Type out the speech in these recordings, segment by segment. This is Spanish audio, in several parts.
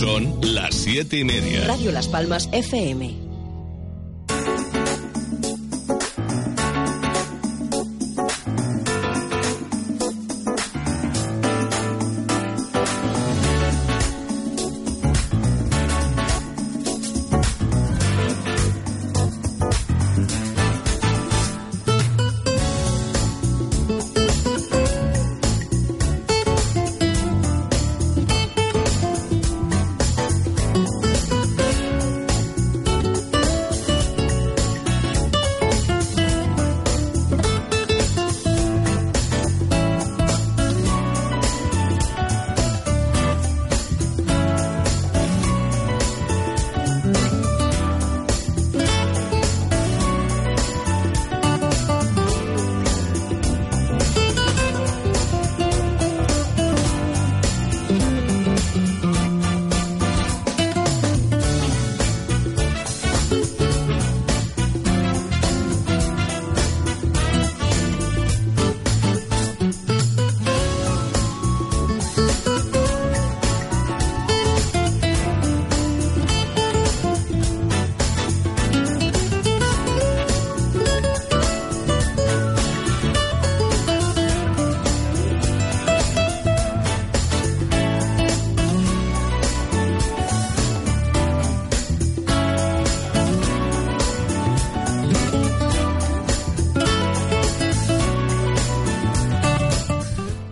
Son las siete y media. Radio Las Palmas FM.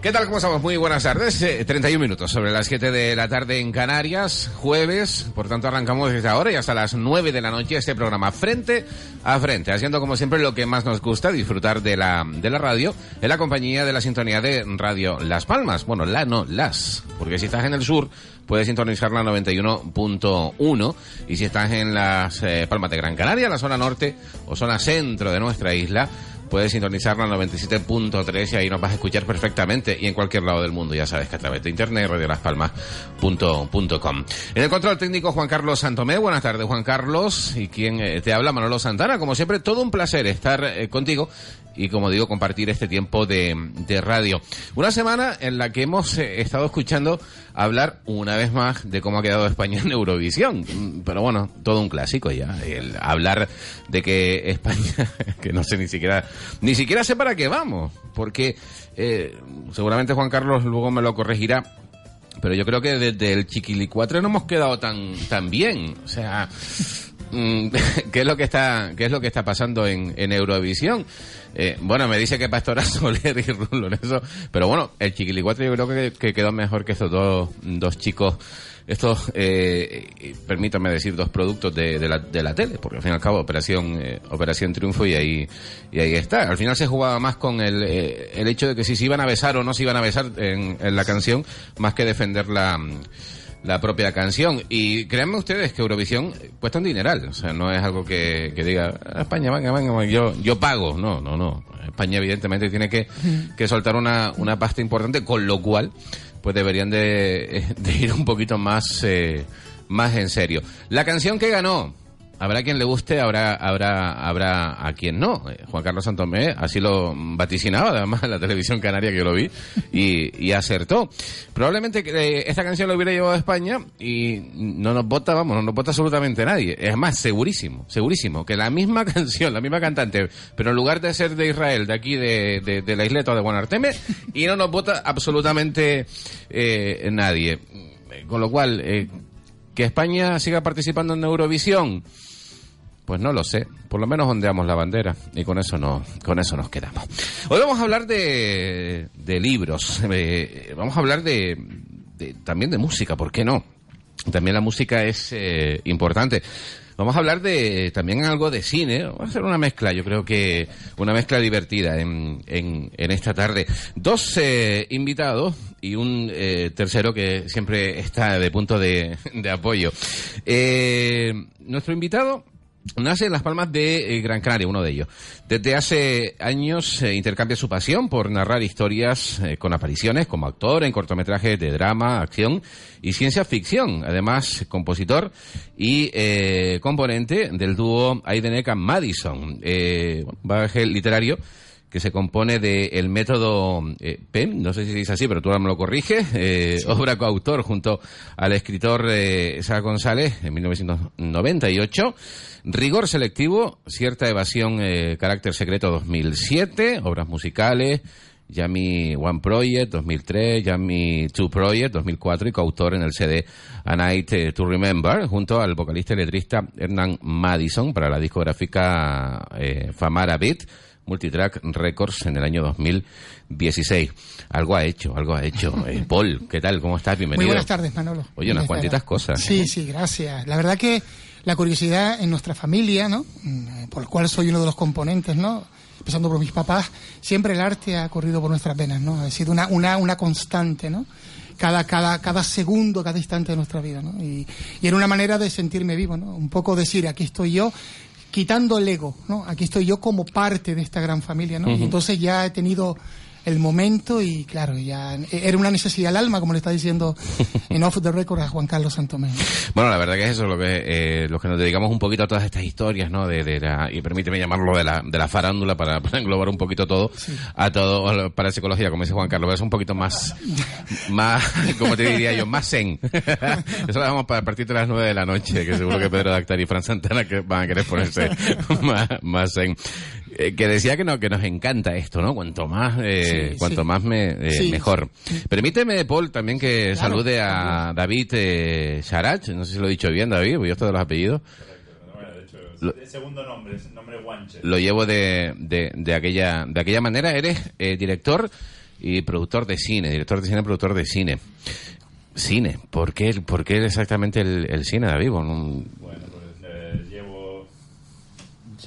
¿Qué tal? ¿Cómo estamos? Muy buenas tardes. 31 eh, minutos sobre las 7 de la tarde en Canarias, jueves. Por tanto, arrancamos desde ahora y hasta las 9 de la noche este programa frente a frente, haciendo como siempre lo que más nos gusta, disfrutar de la, de la radio, en la compañía de la sintonía de Radio Las Palmas. Bueno, la no, las. Porque si estás en el sur, puedes sintonizar la 91.1 y si estás en las eh, Palmas de Gran Canaria, la zona norte o zona centro de nuestra isla, puedes sintonizar la 97.3 y ahí nos vas a escuchar perfectamente y en cualquier lado del mundo, ya sabes que a través de internet, radiolaspalmas.com. En el control técnico Juan Carlos Santomé, buenas tardes Juan Carlos, y quien eh, te habla Manolo Santana, como siempre todo un placer estar eh, contigo y como digo, compartir este tiempo de, de radio. Una semana en la que hemos eh, estado escuchando hablar una vez más de cómo ha quedado España en Eurovisión. Mm, pero bueno, todo un clásico ya. El hablar de que España, que no sé ni siquiera, ni siquiera sé para qué vamos. Porque eh, seguramente Juan Carlos luego me lo corregirá. Pero yo creo que desde el Chiquilicuatre no hemos quedado tan, tan bien. O sea, mm, ¿qué es lo que está, qué es lo que está pasando en, en Eurovisión? Eh, bueno, me dice que Pastora Soler y Rulo eso. Pero bueno, el Chiquilicuatre yo creo que, quedó mejor que estos dos, dos chicos estos, eh, permítanme decir, dos productos de, de, la, de la tele, porque al fin y al cabo, Operación, eh, Operación Triunfo y ahí, y ahí está. Al final se jugaba más con el, eh, el hecho de que si se iban a besar o no se iban a besar en, en la canción, más que defender la, la propia canción. Y créanme ustedes que Eurovisión cuesta un dineral. O sea, no es algo que, que diga, ah, España, venga, venga, yo, yo pago. No, no, no. España evidentemente tiene que, que soltar una, una pasta importante, con lo cual, pues deberían de, ir un poquito más, eh, más en serio. La canción que ganó, habrá quien le guste, habrá, habrá, habrá a quien no. Eh, Juan Carlos Santomé así lo vaticinaba, además en la televisión canaria que lo vi, y, y acertó. Probablemente eh, esta canción lo hubiera llevado a España y no nos vota, vamos, no nos vota absolutamente nadie. Es más, segurísimo, segurísimo, que la misma canción, la misma cantante, pero en lugar de ser de Israel, de aquí de, de, la isleta de Guanarteme, y no nos vota absolutamente eh, nadie. Con lo cual, eh, que España siga participando en Eurovisión, pues no lo sé. Por lo menos ondeamos la bandera y con eso no, con eso nos quedamos. Hoy vamos a hablar de, de libros. Eh, vamos a hablar de, de, también de música, ¿por qué no? También la música es eh, importante. Vamos a hablar de también algo de cine. Vamos a hacer una mezcla, yo creo que una mezcla divertida en, en, esta tarde. Dos eh, invitados y un eh, tercero que siempre está de punto de, de apoyo. Nuestro invitado Nace en Las Palmas de eh, Gran Canaria, uno de ellos. Desde hace años eh, intercambia su pasión por narrar historias eh, con apariciones como actor en cortometrajes de drama, acción y ciencia ficción. Además, compositor y componente del dúo Aideneca Madison. bagaje literario que se compone del método eh, PEM, no sé si es así, pero tú ahora me lo corriges, eh, obra coautor junto al escritor eh, Sara González en 1998, Rigor selectivo, cierta evasión, eh, carácter secreto 2007, obras musicales, Yami One Project 2003, Yami Two Project 2004 y coautor en el CD A Night eh, to Remember junto al vocalista y letrista Hernán Madison para la discográfica Famara Beat Multitrack Records en el año 2016. Algo ha hecho, algo ha hecho. Eh, Paul, ¿qué tal? ¿Cómo estás? Bienvenido. Muy buenas tardes, Manolo. Oye, unas cuantitas cosas. Sí, sí, gracias. La verdad que la curiosidad en nuestra familia, ¿no? Mm, Por el cual soy uno de los componentes, ¿no? Empezando por mis papás, siempre el arte ha corrido por nuestras venas, ¿no? Ha sido una, una, una constante, ¿no? Cada, cada, cada segundo, cada instante de nuestra vida, ¿no? Y, y era una manera de sentirme vivo, ¿no? Un poco decir, aquí estoy yo, quitando el ego, ¿no? Aquí estoy yo como parte de esta gran familia, ¿no? Y entonces ya he tenido el momento y claro, ya era una necesidad al alma, como le está diciendo en Off the Record a Juan Carlos Santomé. ¿no? Bueno, la verdad que es eso lo que eh, los que nos dedicamos un poquito a todas estas historias, ¿no? De, de la, y permíteme llamarlo de la, de la farándula para, para englobar un poquito todo, a todo para psicología, como dice Juan Carlos, es un poquito más, más, como te diría yo, más zen. Eso lo dejamos para a partir de las nueve de la noche, que seguro que Pedro Dactar y Fran Santana que van a querer ponerse más, más zen. Eh, que decía que no que nos encanta esto, ¿no? Cuanto más eh, Sí, cuanto sí. más me eh, Sí, mejor. Permíteme Paul también que Claro, salude a David eh, Sharach, no sé si lo he dicho bien David, porque yo esto de los apellidos Lo- El segundo nombre, es el nombre Guanche. lo llevo de, de, de aquella de aquella manera. Eres eh, director y productor de cine, director de cine, productor de cine. Cine, ¿por qué, por qué exactamente el, el cine, David? Bueno,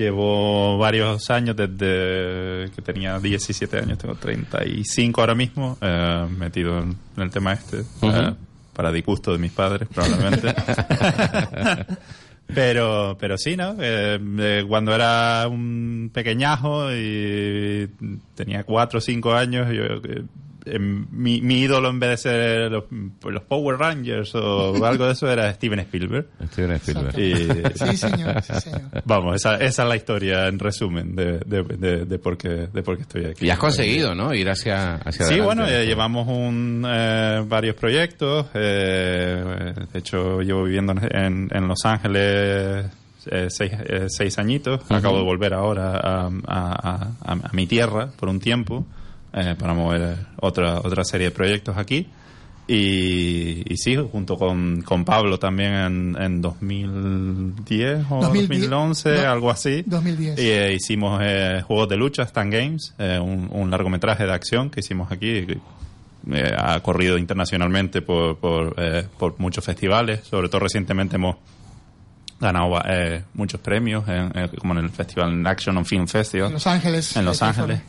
llevo varios años desde que tenía 17 años, tengo 35 ahora mismo, eh, metido en, el tema este, eh, para disgusto de mis padres probablemente. Pero, pero sí, ¿no? Eh, cuando era un pequeñajo y tenía cuatro o cinco años, yo, eh, mi, mi ídolo en vez de ser los, los Power Rangers o algo de eso era Steven Spielberg. Steven Spielberg. Y, Sí, señor, sí, señor. vamos, esa, esa es la historia en resumen de, de, de, de por, qué, de por qué estoy aquí. Y has conseguido, ¿no? Ir hacia, hacia Sí, adelante. bueno, eh, llevamos un, eh, varios proyectos. eh, de hecho, llevo viviendo en, en Los Ángeles eh, seis, eh, seis añitos. Acabo de volver ahora a, a- a- a- a mi tierra por un tiempo eh, para mover otra, otra serie de proyectos aquí. Y, y sí, junto con, con Pablo también en, en 2010 o 2010, 2011, do- algo así. 2010. Y eh, hicimos eh, juegos de lucha, Stand Games, eh, un, un largometraje de acción que hicimos aquí. eh, ha corrido internacionalmente por, por, eh, por muchos festivales. Sobre todo recientemente hemos ganado eh, muchos premios, en- en- como en el Festival Action on Film Festival En Los Ángeles. en Los Ángeles.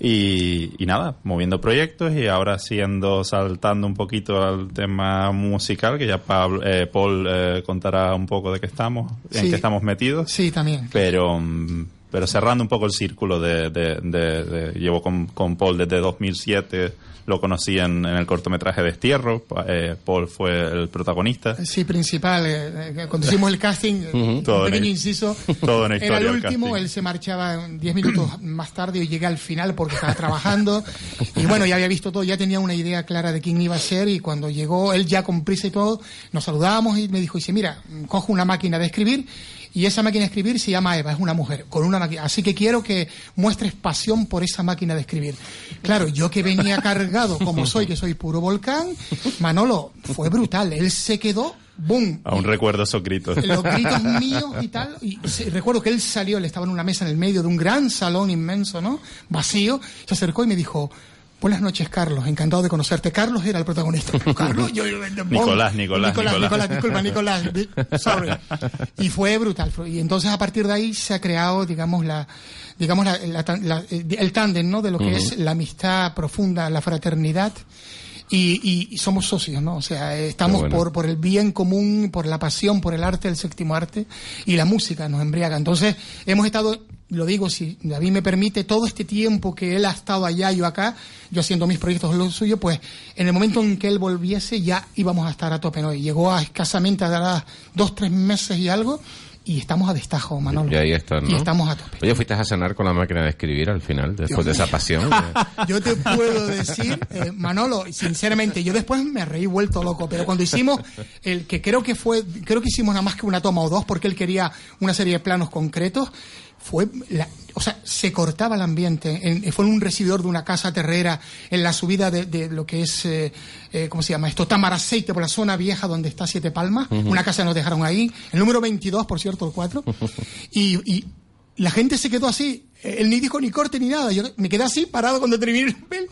Y, y nada, moviendo proyectos y ahora siendo, saltando un poquito al tema musical, que ya Pablo- eh, Paul eh, contará un poco de qué estamos, en qué estamos metidos Sí, también. pero mm, pero cerrando un poco el círculo de, de- de- de- llevo con, con Paul desde 2007 lo conocí en, en el cortometraje Destierro eh, Paul fue el protagonista Sí, principal. eh, eh, cuando hicimos el casting, eh, un Todo en pequeño el- inciso. todo en Era el último, casting. él se marchaba 10 minutos más tarde y llegué al final porque estaba trabajando. Y bueno, ya había visto todo, ya tenía una idea clara de quién iba a ser. Y cuando llegó, él ya con prisa y todo, nos saludamos y me dijo: dice, Mira, cojo una máquina de escribir. Y esa máquina de escribir se llama Eva, es una mujer, con una máquina. Así que quiero que muestres pasión por esa máquina de escribir. Claro, yo que venía cargado, como soy, que soy puro volcán, Manolo, fue brutal. Él se quedó, ¡boom! aún recuerdo esos gritos los gritos míos y tal. Y recuerdo que él salió, él estaba en una mesa en el medio de un gran salón inmenso, ¿no? Vacío. Se acercó y me dijo, buenas noches, Carlos, encantado de conocerte. Carlos era el protagonista. Carlos, yo... Nicolás, Nicolás, Nicolás, Nicolás. Nicolás, disculpa, Nicolás. Sorry. Y fue brutal. Y entonces a partir de ahí se ha creado, digamos, la digamos la- la tan- la- el tándem, ¿no? De lo que es la amistad profunda, la fraternidad. Y, y- y somos socios, ¿no? O sea, eh, estamos bueno. por, por el bien común, por la pasión, por el arte, el séptimo arte, y la música nos embriaga. Entonces, hemos estado, lo digo, si David me permite, todo este tiempo que él ha estado allá, yo acá, yo haciendo mis proyectos, lo suyo, pues en el momento en que él volviese ya íbamos a estar a tope, ¿no? Y llegó a escasamente a dar dos, tres meses y algo, y estamos a destajo, Manolo. Y ahí están, ¿no? Y estamos a tope. Oye, fuiste a cenar con la máquina de escribir al final, después de esa pasión. Yo te puedo decir, eh, Manolo, sinceramente, yo después me reí vuelto loco, pero cuando hicimos el que creo que fue, creo que hicimos nada más que una toma o dos, porque él quería una serie de planos concretos, fue, la, o sea, se cortaba el ambiente. En, fue en un recibidor de una casa terrera, en la subida de, de lo que es, eh, eh, ¿cómo se llama esto? Tamaraceite, por la zona vieja donde está Siete Palmas. Una casa nos dejaron ahí. El número 22, por cierto, el 4. y, y la gente se quedó así. Él ni dijo ni corte ni nada. Yo me quedé así parado cuando terminé el papel.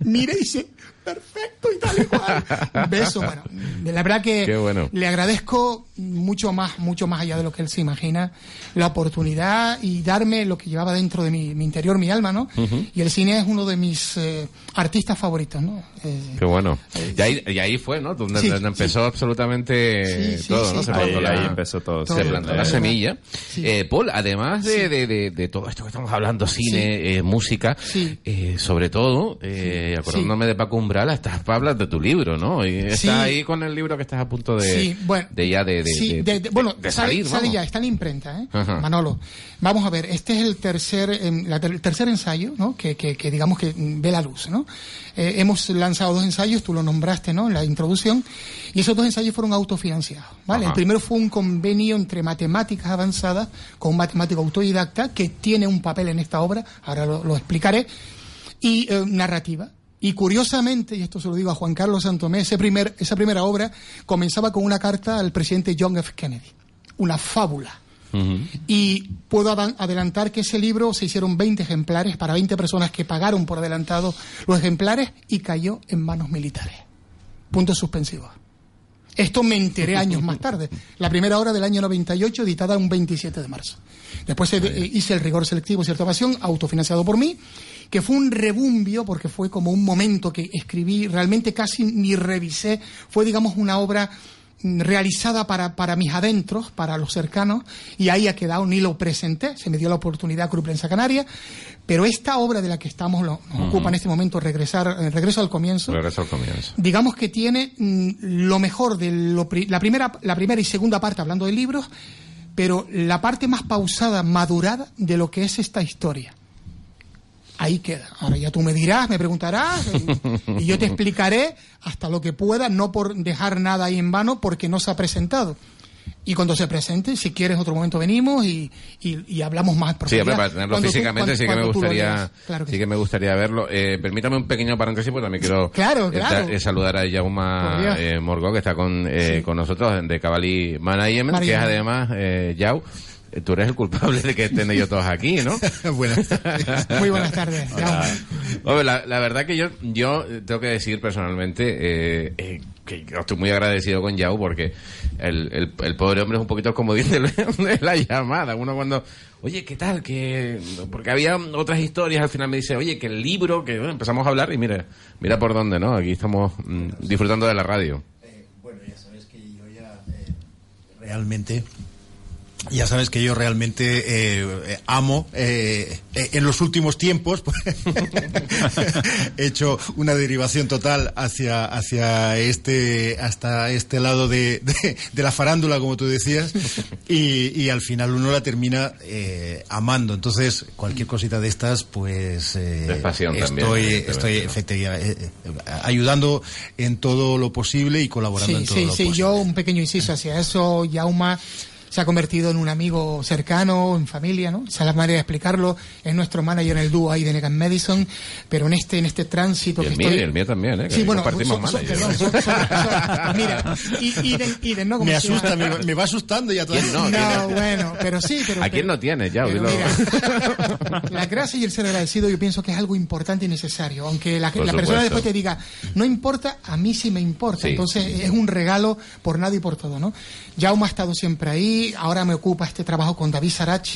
Mire y dice, perfecto y tal y cual. Un beso, bueno. La verdad que Qué bueno. le agradezco mucho más, mucho más allá de lo que él se imagina, la oportunidad y darme lo que llevaba dentro de mi, mi interior, mi alma, ¿no? Y el cine es uno de mis eh, artistas favoritos, ¿no? Eh, Qué bueno. Y ahí, y ahí fue, ¿no? Donde Sí, donde empezó absolutamente Sí, sí, todo, sí, ¿no? Se. Ahí, plantó la- ahí empezó todo. Todo. se sí. plantó la Eh, semilla. Sí. Eh, Paul, además de, de, de, de todo esto que estamos hablando, cine, eh, música, Sí. eh, sobre todo, eh, acordándome de Paco Estás para hablar de tu libro, ¿no? Y estás Sí. ahí con el libro que estás a punto de, Sí, bueno, de ya de, de, sí, de- bueno, de sale, salir, sale vamos. ya, está en imprenta, ¿eh? Ajá. Manolo. Vamos a ver, este es el tercer, em, el tercer ensayo, ¿no? Que, que, que digamos que ve la luz, ¿no? Eh, hemos lanzado dos ensayos, tú lo nombraste, ¿no? En la introducción, y esos dos ensayos fueron autofinanciados, ¿vale? Ajá. El primero fue un convenio entre matemáticas avanzadas con un matemático autodidacta que tiene un papel en esta obra, ahora lo, lo explicaré, y eh, narrativa. Y curiosamente, y esto se lo digo a Juan Carlos Santomé, ese primer, esa primera obra comenzaba con una carta al presidente John F. Kennedy, una fábula. Y puedo adelantar que ese libro se hicieron 20 ejemplares para 20 personas que pagaron por adelantado los ejemplares y cayó en manos militares. Puntos suspensivos. Esto me enteré años más tarde. La primera obra del año 98, editada un 27 de marzo. Después eh, hice el rigor selectivo, cierta ocasión, autofinanciado por mí, que fue un rebumbio, porque fue como un momento que escribí, realmente casi ni revisé. Fue, digamos, una obra mm, realizada para, para mis adentros, para los cercanos, y ahí ha quedado, ni lo presenté, se me dio la oportunidad Cruz Prensa Canaria, pero esta obra de la que estamos, lo- nos ocupa en este momento, regresar, eh, regreso al comienzo, Regreso al comienzo. digamos que tiene mm, lo mejor de lo la primera la primera y segunda parte hablando de libros pero la parte más pausada madurada de lo que es esta historia ahí queda ahora ya tú me dirás me preguntarás y, y yo te explicaré hasta lo que pueda no por dejar nada ahí en vano porque no se ha presentado y cuando se presente, si quieres otro momento venimos y, y, y hablamos más Sí, hombre, para tenerlo Cuando tú- físicamente cuando- sí que me gustaría. Claro que sí sí. que me gustaría verlo. Eh, permítame un pequeño paréntesis porque también quiero Claro, eh, claro. eh, saludar a Dios. eh, Morgó que está con, eh, con nosotros de Cavalli Management, que es además eh, Yau. Tú eres el culpable de que estén ellos todos aquí, ¿no? Buenas tardes. Muy buenas tardes. Hombre, la, la verdad que yo, yo tengo que decir personalmente eh, eh, que yo estoy muy agradecido con Yao porque el, el, el pobre hombre es un poquito como dice de la llamada. Uno cuando, oye, ¿qué tal? que Porque había otras historias, al final me dice, oye, que el libro, que bueno, empezamos a hablar y mira, mira por dónde, ¿no? Aquí estamos mm, disfrutando de la radio. Eh, bueno, ya sabes que yo ya eh, realmente, ya sabes que yo realmente eh, eh, amo. eh, eh, en los últimos tiempos pues, he hecho una derivación total hacia hacia este hasta este lado de, de- de la farándula, como tú decías, y, y al final uno la termina eh, amando. Entonces, cualquier cosita de estas, pues eh, Es pasión también, estoy, evidentemente, estoy ¿no? efectivamente, eh, eh, ayudando en todo lo posible y colaborando Sí, en todo sí, lo sí. posible. Yo un pequeño inciso hacia eso. Yauma se ha convertido en un amigo cercano, en familia, ¿no? Esa es la manera de explicarlo. Es nuestro manager en el dúo ahí de Negan Madison. Pero en este, en este tránsito Y el que mío, estoy... y el mío también, ¿eh? Que Sí, bueno, compartimos son- son- manager. perdón, son- son- son- mira, y- Iden, Iden, ¿no? Como me asusta, me, me va asustando ya todavía. ¿Quién no? No, bueno, pero sí, pero... ¿A quién pero- no tiene, Yao? pero mira, la gracia y el ser agradecido yo pienso que es algo importante y necesario. Aunque la, persona después te diga, no importa, a mí sí me importa. Sí. Entonces es un regalo por nada y por todo, ¿no? Jaume ha estado siempre ahí, ahora me ocupa este trabajo con David Sarach.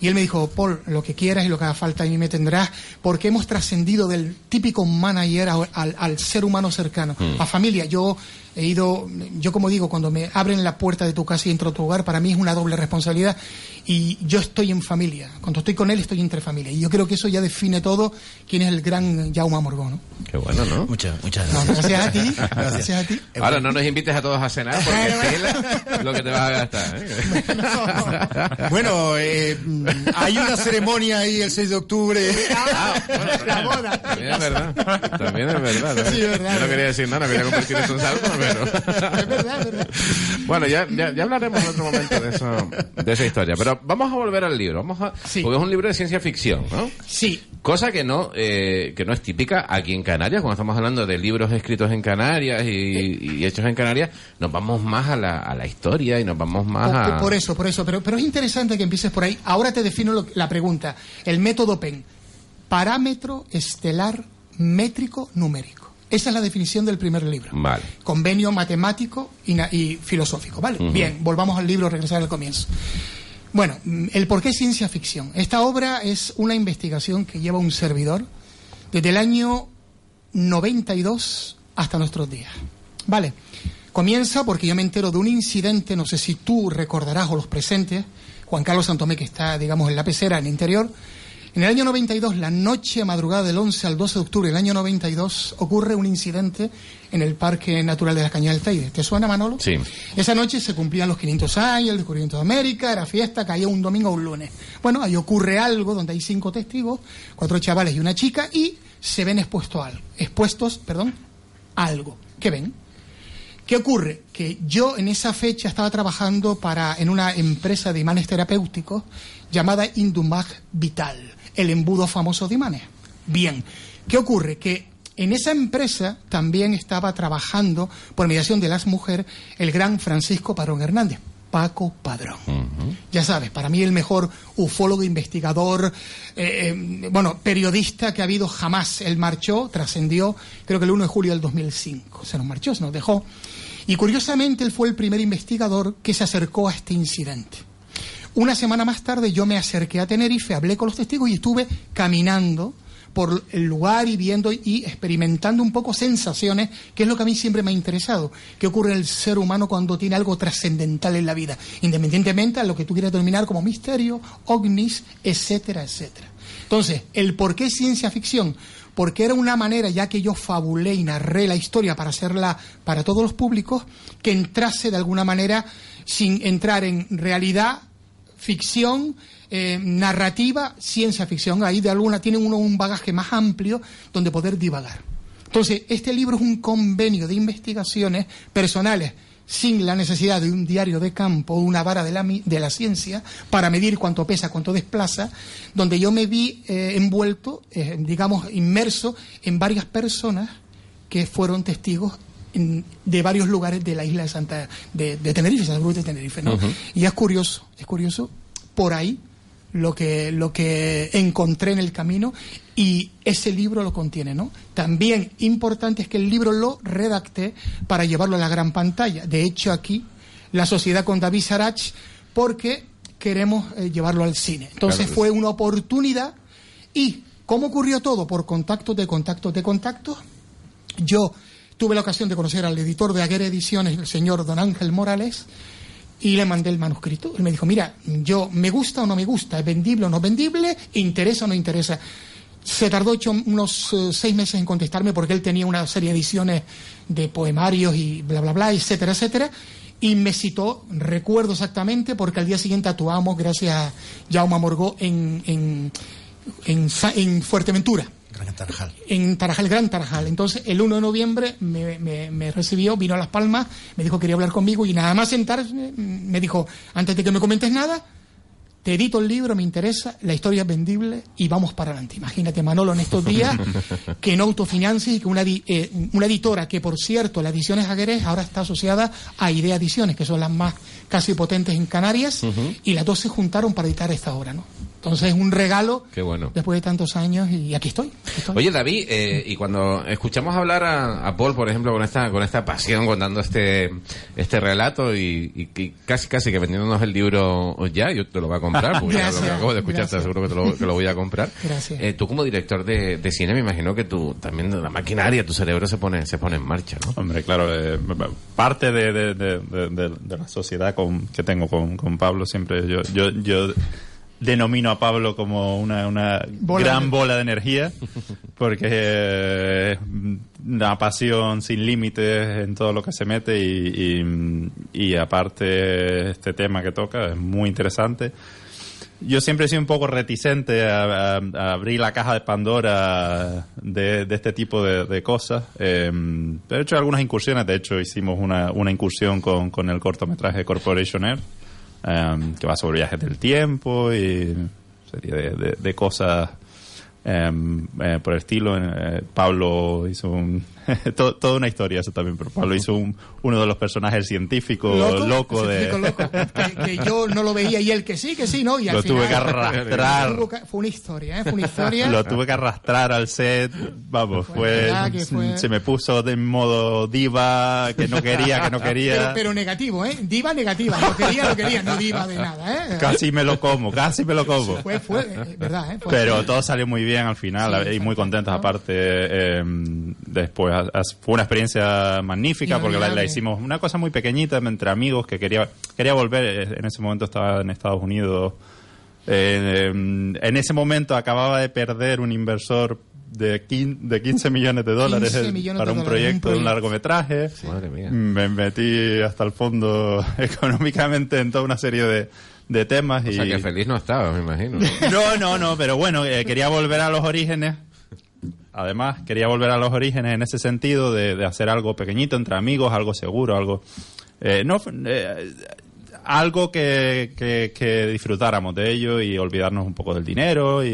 Y él me dijo, Paul, lo que quieras y lo que haga falta a mí me tendrás, porque hemos trascendido del típico manager al, al ser humano cercano, Mm. a familia. Yo he ido, yo como digo, cuando me abren la puerta de tu casa y entro a tu hogar, para mí es una doble responsabilidad y yo estoy en familia. Cuando estoy con él estoy entre familia y yo creo que eso ya define todo quién es el gran Jaume Morgó, ¿no? Qué bueno, ¿no? Muchas, muchas No, gracias. gracias a ti, gracias a ti. Ahora no nos invites a todos a cenar porque tela lo que te vas a gastar. ¿eh? Bueno, eh, hay una ceremonia ahí el 6 de octubre. Ah, bueno, La boda. También es verdad. También es verdad. ¿no? Sí, verdad. Yo no quería decir nada, no quería convertir eso en salto, pero... Es verdad, es verdad. Bueno, ya, ya, ya hablaremos en otro momento de, eso, de esa historia. Pero vamos a volver al libro. Vamos a, Sí. Porque es un libro de ciencia ficción, ¿no? Sí, Cosa que no, eh, que no es típica aquí en Canarias, cuando estamos hablando de libros escritos en Canarias y, y hechos en Canarias, nos vamos más a la, a la historia y nos vamos más por, a... por eso, por eso. Pero, pero es interesante que empieces por ahí. Ahora te defino lo- la pregunta. El método PEN. Parámetro estelar métrico numérico. Esa es la definición del primer libro. Vale. Convenio matemático y, y filosófico. ¿Vale? Bien, volvamos al libro, regresar al comienzo. Bueno, mm, el por qué ciencia ficción. Esta obra es una investigación que lleva un servidor desde el año 92 hasta nuestros días. Vale. Comienza porque yo me entero de un incidente, no sé si tú recordarás o los presentes, Juan Carlos Santomé, que está, digamos, en la pecera, en el interior. En el año 92, la noche madrugada del 11 al 12 de octubre del año 92, ocurre un incidente en el Parque Natural de la Cañada del Teide. ¿Te suena, Manolo? Sí. Esa noche se cumplían los 500 años, el descubrimiento de América, era fiesta, caía un domingo o un lunes. Bueno, ahí ocurre algo donde hay cinco testigos, cuatro chavales y una chica, y se ven expuestos a algo. Expuestos, perdón, a algo. ¿Qué ven? ¿Qué ocurre? Que yo en esa fecha estaba trabajando para, en una empresa de imanes terapéuticos llamada Indumag Vital, el embudo famoso de imanes. Bien, ¿qué ocurre? Que en esa empresa también estaba trabajando, por mediación de las mujeres, el gran Francisco Padrón Hernández, Paco Padrón. Ya sabes, para mí el mejor ufólogo, investigador, eh, eh, bueno, periodista que ha habido jamás. Él marchó, trascendió, creo que el 1 de julio del 2005. Se nos marchó, se nos dejó. Y curiosamente él fue el primer investigador que se acercó a este incidente. Una semana más tarde yo me acerqué a Tenerife, hablé con los testigos y estuve caminando por el lugar y viendo y experimentando un poco sensaciones, que es lo que a mí siempre me ha interesado, que ocurre en el ser humano cuando tiene algo trascendental en la vida, independientemente a lo que tú quieras denominar como misterio, ovnis, etcétera, etcétera. Entonces, el por qué ciencia ficción, porque era una manera, ya que yo fabulé y narré la historia para hacerla para todos los públicos, que entrase de alguna manera sin entrar en realidad, ficción, eh, narrativa, ciencia ficción. Ahí de alguna tiene uno un bagaje más amplio donde poder divagar. Entonces, este libro es un convenio de investigaciones personales sin la necesidad de un diario de campo o una vara de la, de la ciencia para medir cuánto pesa, cuánto desplaza, donde yo me vi eh, envuelto, eh, digamos, inmerso en varias personas que fueron testigos de varios lugares de la isla de Santa de, de Tenerife, Santa Cruz de Tenerife, ¿no? Y es curioso, es curioso por ahí lo que lo que encontré en el camino y ese libro lo contiene, ¿no? También importante es que el libro lo redacté para llevarlo a la gran pantalla. De hecho aquí la sociedad con David Sarach porque queremos eh, llevarlo al cine. Entonces Claro fue una oportunidad y ¿cómo ocurrió todo? Por contactos de contactos de contactos. Yo tuve la ocasión de conocer al editor de Aguera Ediciones, el señor Don Ángel Morales, y le mandé el manuscrito. Él me dijo, mira, yo me gusta o no me gusta, es vendible o no vendible, interesa o no interesa. Se tardó ocho- unos eh, seis meses en contestarme porque él tenía una serie de ediciones de poemarios y bla, bla, bla, etcétera, etcétera. Y me citó, recuerdo exactamente, porque al día siguiente actuamos, gracias a Jaume Morgó, en, en, en, en Fuerteventura Gran Tarajal. en Tarajal, Gran Tarajal. Entonces, el 1 de noviembre me, me- me recibió, vino a Las Palmas, me dijo que quería hablar conmigo y nada más sentarse, me dijo, antes de que me comentes nada, te edito el libro, me interesa, la historia es vendible y vamos para adelante. Imagínate, Manolo, en estos días, que no autofinancies y que una, eh, una editora, que por cierto, la Ediciones Aguerés ahora está asociada a Idea Ediciones, que son las más casi potentes en Canarias, y las dos se juntaron para editar esta obra, ¿no? Entonces, un regalo Qué bueno. después de tantos años y aquí estoy. aquí estoy. Oye, David, eh, y cuando escuchamos hablar a, a Paul, por ejemplo, con esta con esta pasión, contando este este relato y, y- y casi casi que vendiéndonos el libro ya, yo te lo voy a comprar, porque ya lo, Gracias, acabo de escuchar, te aseguro que, te lo, que lo voy a comprar. Gracias. Eh, tú como director de, de cine, me imagino que tú también la maquinaria, tu cerebro se pone se pone en marcha, ¿no? Hombre, claro, eh, parte de, de- de- de- de- de la sociedad con, que tengo con, con Pablo siempre, yo, yo, yo denomino a Pablo como una, una Bola gran de- bola de energía, porque eh, es una pasión sin límites en todo lo que se mete y, y, y aparte este tema que toca es muy interesante. Yo siempre he sido un poco reticente a, a- a abrir la caja de Pandora de, de este tipo de, de cosas. Eh, he hecho algunas incursiones, de hecho hicimos una, una incursión con, con el cortometraje Corporation Air, eh, que va sobre viajes del tiempo y serie de, de- cosas eh, eh, por el estilo. Eh, Pablo hizo un, to- toda una historia eso también, pero Pablo hizo un, uno de los personajes científicos loco, de... Científico loco, que, que yo no lo veía y él que sí, que sí, ¿no? Y al Lo tuve que final- arrastrar. Fue una historia, ¿eh? Fue una historia. Lo tuve que arrastrar al set, vamos, Fue se me puso de modo diva, que no quería, que no quería. pero negativo, ¿eh? Diva negativa. No quería, no quería, no diva de nada, ¿eh? Casi me lo como, casi me lo como. Fue, fue, eh, verdad, ¿eh? Fue- Pero todo salió muy bien al final Sí, y muy contentos aparte. eh, después fue una experiencia magnífica porque la, la hicimos una cosa muy pequeñita entre amigos que quería quería volver. eh, En ese momento estaba en Estados Unidos. Eh, en ese momento acababa de perder un inversor de, quin- de 15 millones de dólares 15 millones para de un dólares, proyecto un de un proyecto. largometraje. Madre mía. Me metí hasta el fondo económicamente en toda una serie de, de temas. O y... sea, que feliz no estabas, me imagino. No, no, no, pero bueno, eh, quería volver a los orígenes. Además, quería volver a los orígenes en ese sentido de, hacer algo pequeñito entre amigos, algo seguro, algo. eh, no, eh, algo que, que- disfrutáramos de ello y olvidarnos un poco del dinero. Y,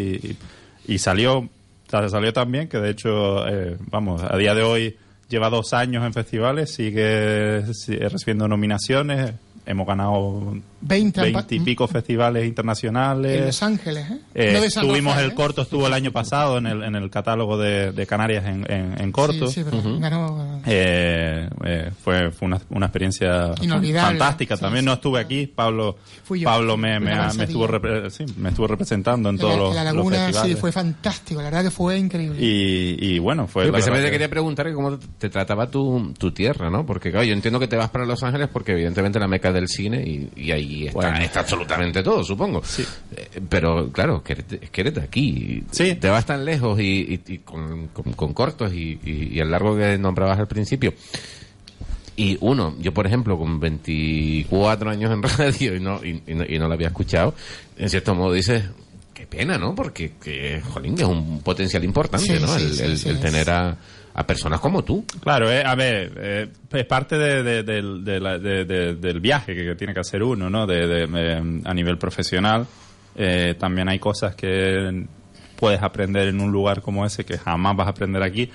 y- y salió, salió también, que de hecho, eh, vamos, a día de hoy lleva dos años en festivales, sigue recibiendo nominaciones. Hemos ganado 20 han pa- 20 y pico festivales internacionales. En Los Ángeles, ¿eh? Eh, No de San tuvimos Rafael, el ¿eh? corto, estuvo el año pasado en el, en el catálogo de, de Canarias en, en, en corto. Sí, sí, pero ganó. Eh, eh, fue fue una, una experiencia fantástica. Sí, También sí. no estuve aquí. Pablo, Fui yo. Pablo me, me, a me estuvo repre- sí, me estuvo representando en En todos la, los, la los laguna, sí, festivales. fue fantástico. La verdad que fue increíble. y, y bueno, fue Yo la precisamente que- quería preguntar que cómo te trataba tu, tu tierra, ¿no? Porque, claro, yo entiendo que te vas para Los Ángeles porque, evidentemente, la meca del cine y, y ahí está, Bueno. está absolutamente todo, supongo. Eh, pero, claro, es que eres de aquí. Sí. Te vas tan lejos y, y- y con, con- con cortos y, y- el largo que nombrabas al principio. Y uno, yo por ejemplo, con 24 años en radio y no, y, y no, y no lo había escuchado, en cierto modo dices, qué pena, ¿no? Porque, que, jolín, es un potencial importante, Sí, ¿no? sí, el, sí, el- tener a, a personas como tú. Claro, eh, a ver, eh, es parte de, de- del- de la- de- de- del viaje que, que tiene que hacer uno, ¿no? De, de- a nivel profesional. Eh, también hay cosas que puedes aprender en un lugar como ese que jamás vas a aprender aquí.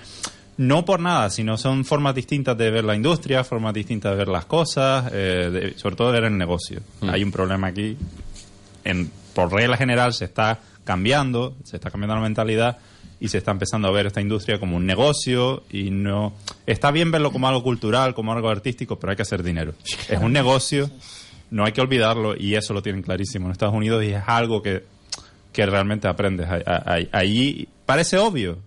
No por nada, sino son formas distintas de ver la industria, formas distintas de ver las cosas, eh, de- sobre todo de ver el negocio. Hay un problema aquí en, por regla general se está cambiando, se está cambiando la mentalidad y se está empezando a ver esta industria como un negocio y no está bien verlo como algo cultural, como algo artístico, pero hay que hacer dinero. Es un negocio, no hay que olvidarlo y eso lo tienen clarísimo en Estados Unidos y es algo que, que realmente aprendes. Allí parece obvio,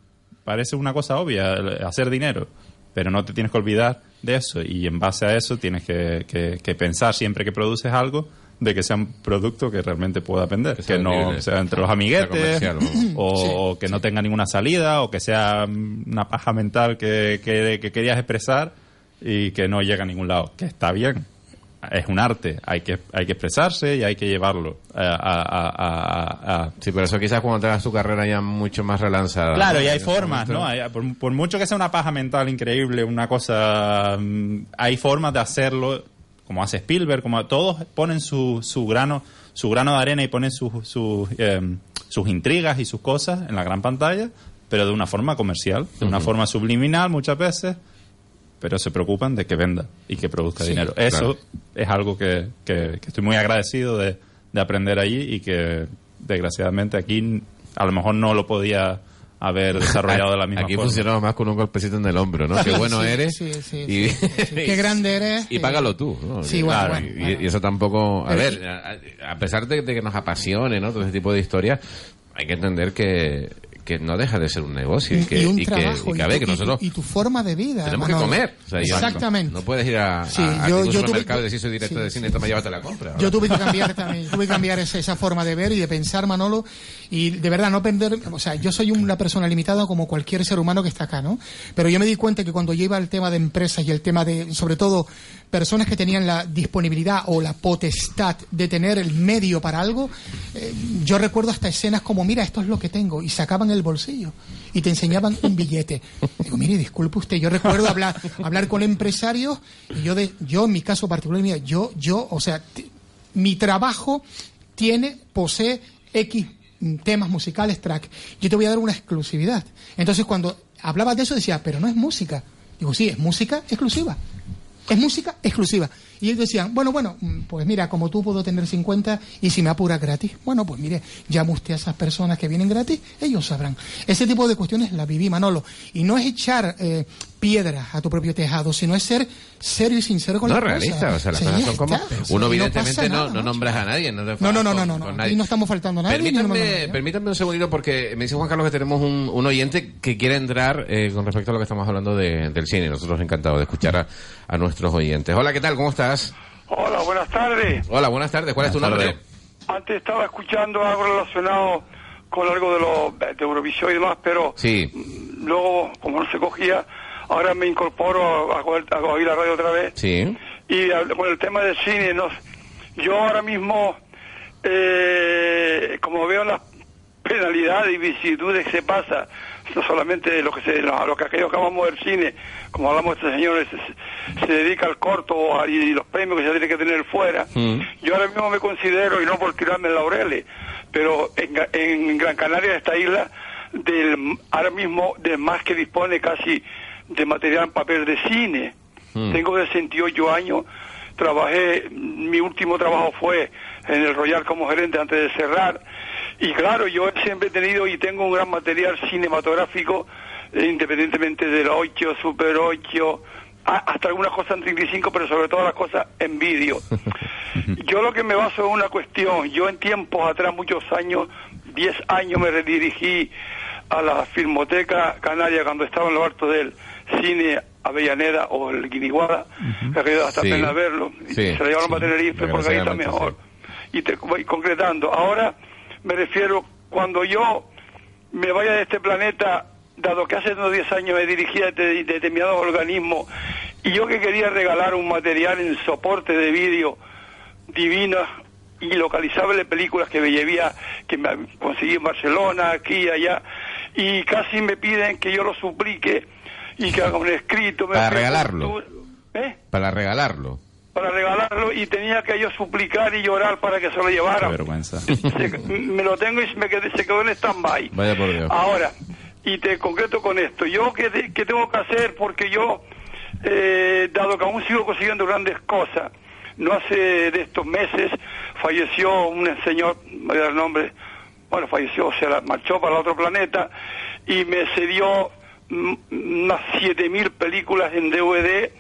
parece una cosa obvia, hacer dinero, pero no te tienes que olvidar de eso y en base a eso tienes que, que- que pensar siempre que produces algo de que sea un producto que realmente pueda vender, Que no sea entre los amiguetes o, o que no tenga ninguna salida o que sea una paja mental que, que- que querías expresar y que no llega a ningún lado, que está bien. Es un arte, hay que, hay que expresarse y hay que llevarlo a- a- a- a- a, Sí, por eso quizás cuando tengas tu carrera ya mucho más relanzada. Claro, ¿no? y hay formas. ¿no? Hay- por, por mucho que sea una paja mental increíble, una cosa... mm, Hay formas de hacerlo, como hace Spielberg, como todos ponen su, su grano su grano de arena y ponen sus, sus, em, sus intrigas y sus cosas en la gran pantalla, pero de una forma comercial, de una forma subliminal muchas veces, pero se preocupan de que venda y que produzca Sí, dinero. Eso claro. es algo que, que- que estoy muy agradecido de, de aprender allí y que desgraciadamente aquí a lo mejor no lo podía haber desarrollado de la misma Aquí forma. funcionaba más con un golpecito en el hombro, ¿no? Qué bueno Sí, eres. sí, sí, y, sí, sí. Qué grande eres. Y págalo tú, ¿no? Sí, bueno, Claro, bueno, y, bueno. y eso tampoco... A Pero ver, a, a pesar de, de que nos apasione, ¿no? Todo ese tipo de historias, hay que entender que, que no deja de ser un negocio y, que, y un y que- trabajo y que, a ver, que nosotros y tu forma de vida tenemos Manolo. que comer. O sea, yo- exactamente No puedes ir a, Sí, a, yo- yo tuve- y decir soy director sí, de cine, sí, toma, llévate la compra. Yo tuve que cambiar también, tuve que cambiar esa, esa forma de ver y de pensar, Manolo, y de verdad no perder, o sea, yo soy una persona limitada como cualquier ser humano que está acá, ¿no? Pero yo me di cuenta que cuando yo iba al tema de empresas y el tema de, sobre todo, personas que tenían la disponibilidad o la potestad de tener el medio para algo, eh, yo recuerdo hasta escenas como, mira, esto es lo que tengo, y sacaban el bolsillo y te enseñaban un billete. Digo, mire, disculpe usted, yo recuerdo hablar, hablar con empresarios y yo, de, yo en mi caso particular, mira, yo, yo, o sea, mi trabajo tiene, posee X temas musicales, track. Yo te voy a dar una exclusividad. Entonces, cuando hablabas de eso, decía, pero no es música. Digo, sí, es música exclusiva. Es música exclusiva. Y ellos decían, bueno, bueno, mm, pues mira, como tú puedo tener 50 y si me apuras gratis. Bueno, pues mire, llama usted a esas personas que vienen gratis, ellos sabrán. Ese tipo de cuestiones las viví, Manolo. Y no es echar eh, piedras a tu propio tejado, sino es ser serio y sincero con No, las realista, cosas. o sea, las Sí, cosas son como... Uno, evidentemente, no, nada, no macho. nombras a nadie. No, No, no, no, con- no, no, con no. nadie. Aquí no estamos faltando a nadie. Permítanme, permítanme un segundito porque me dice Juan Carlos que tenemos un, un oyente que quiere entrar eh, con respecto a lo que estamos hablando de- del cine. Nosotros encantados de escuchar a, a nuestros oyentes. Hola, ¿qué tal? ¿Cómo estás? Hola, buenas tardes. Hola, buenas tardes. ¿Cuál es tu nombre? Antes estaba escuchando algo relacionado con algo de, los de Eurovisión y demás, pero Sí. mm, luego, como no se cogía, ahora me incorporo a, a- a oír la radio otra vez. Sí. Y hablo con el tema del cine, no, yo ahora mismo, eh, como veo las penalidades y vicisitudes que se pasa, no solamente lo que se, lo, lo que aquellos que amamos del cine, como hablamos de este señor, se, se dedica al corto a- y los premios que se tiene que tener fuera. Mm. Yo ahora mismo me considero, y no por tirarme en laureles, pero en, en Gran Canaria, esta isla, del, ahora mismo de más que dispone casi de material en papel de cine. Mm. Tengo 68 años, trabajé, mi último trabajo fue en el Royal como gerente antes de cerrar. Y claro, yo siempre he tenido y tengo un gran material cinematográfico, eh, independientemente del 8, Super 8, a- hasta algunas cosas en 35, pero sobre todo las cosas en vídeo. Yo lo que me baso en una cuestión, yo en tiempos atrás, muchos años, 10 años me redirigí a la Filmoteca Canaria cuando estaba en lo alto del cine Avellaneda o el Guiniguada, que ha quedado hasta Sí. pena verlo, y Sí, se le llevaron sí, a Tenerife porque ahí está mejor. Y te voy concretando, ahora me refiero, cuando yo me vaya de este planeta, dado que hace unos 10 años me dirigía a de- determinados organismos, y yo que quería regalar un material en soporte de vídeo divinas y localizables películas que me llevía, que me conseguí en Barcelona, aquí y allá, y casi me piden que yo lo suplique y que haga un escrito. me Para regalarlo. ¿Eh? Para regalarlo. Para regalarlo y tenía que yo suplicar y llorar para que se lo Qué llevara. vergüenza. Se- me lo tengo y me quedé, se quedó en stand-by. Vaya por Dios. Ahora, y te concreto con esto, yo qué, qué tengo que hacer porque yo, eh, dado que aún sigo consiguiendo grandes cosas, no hace de estos meses falleció un señor, voy a dar el nombre, bueno, falleció, se la- marchó para el otro planeta y me cedió unas 7.000 películas en DVD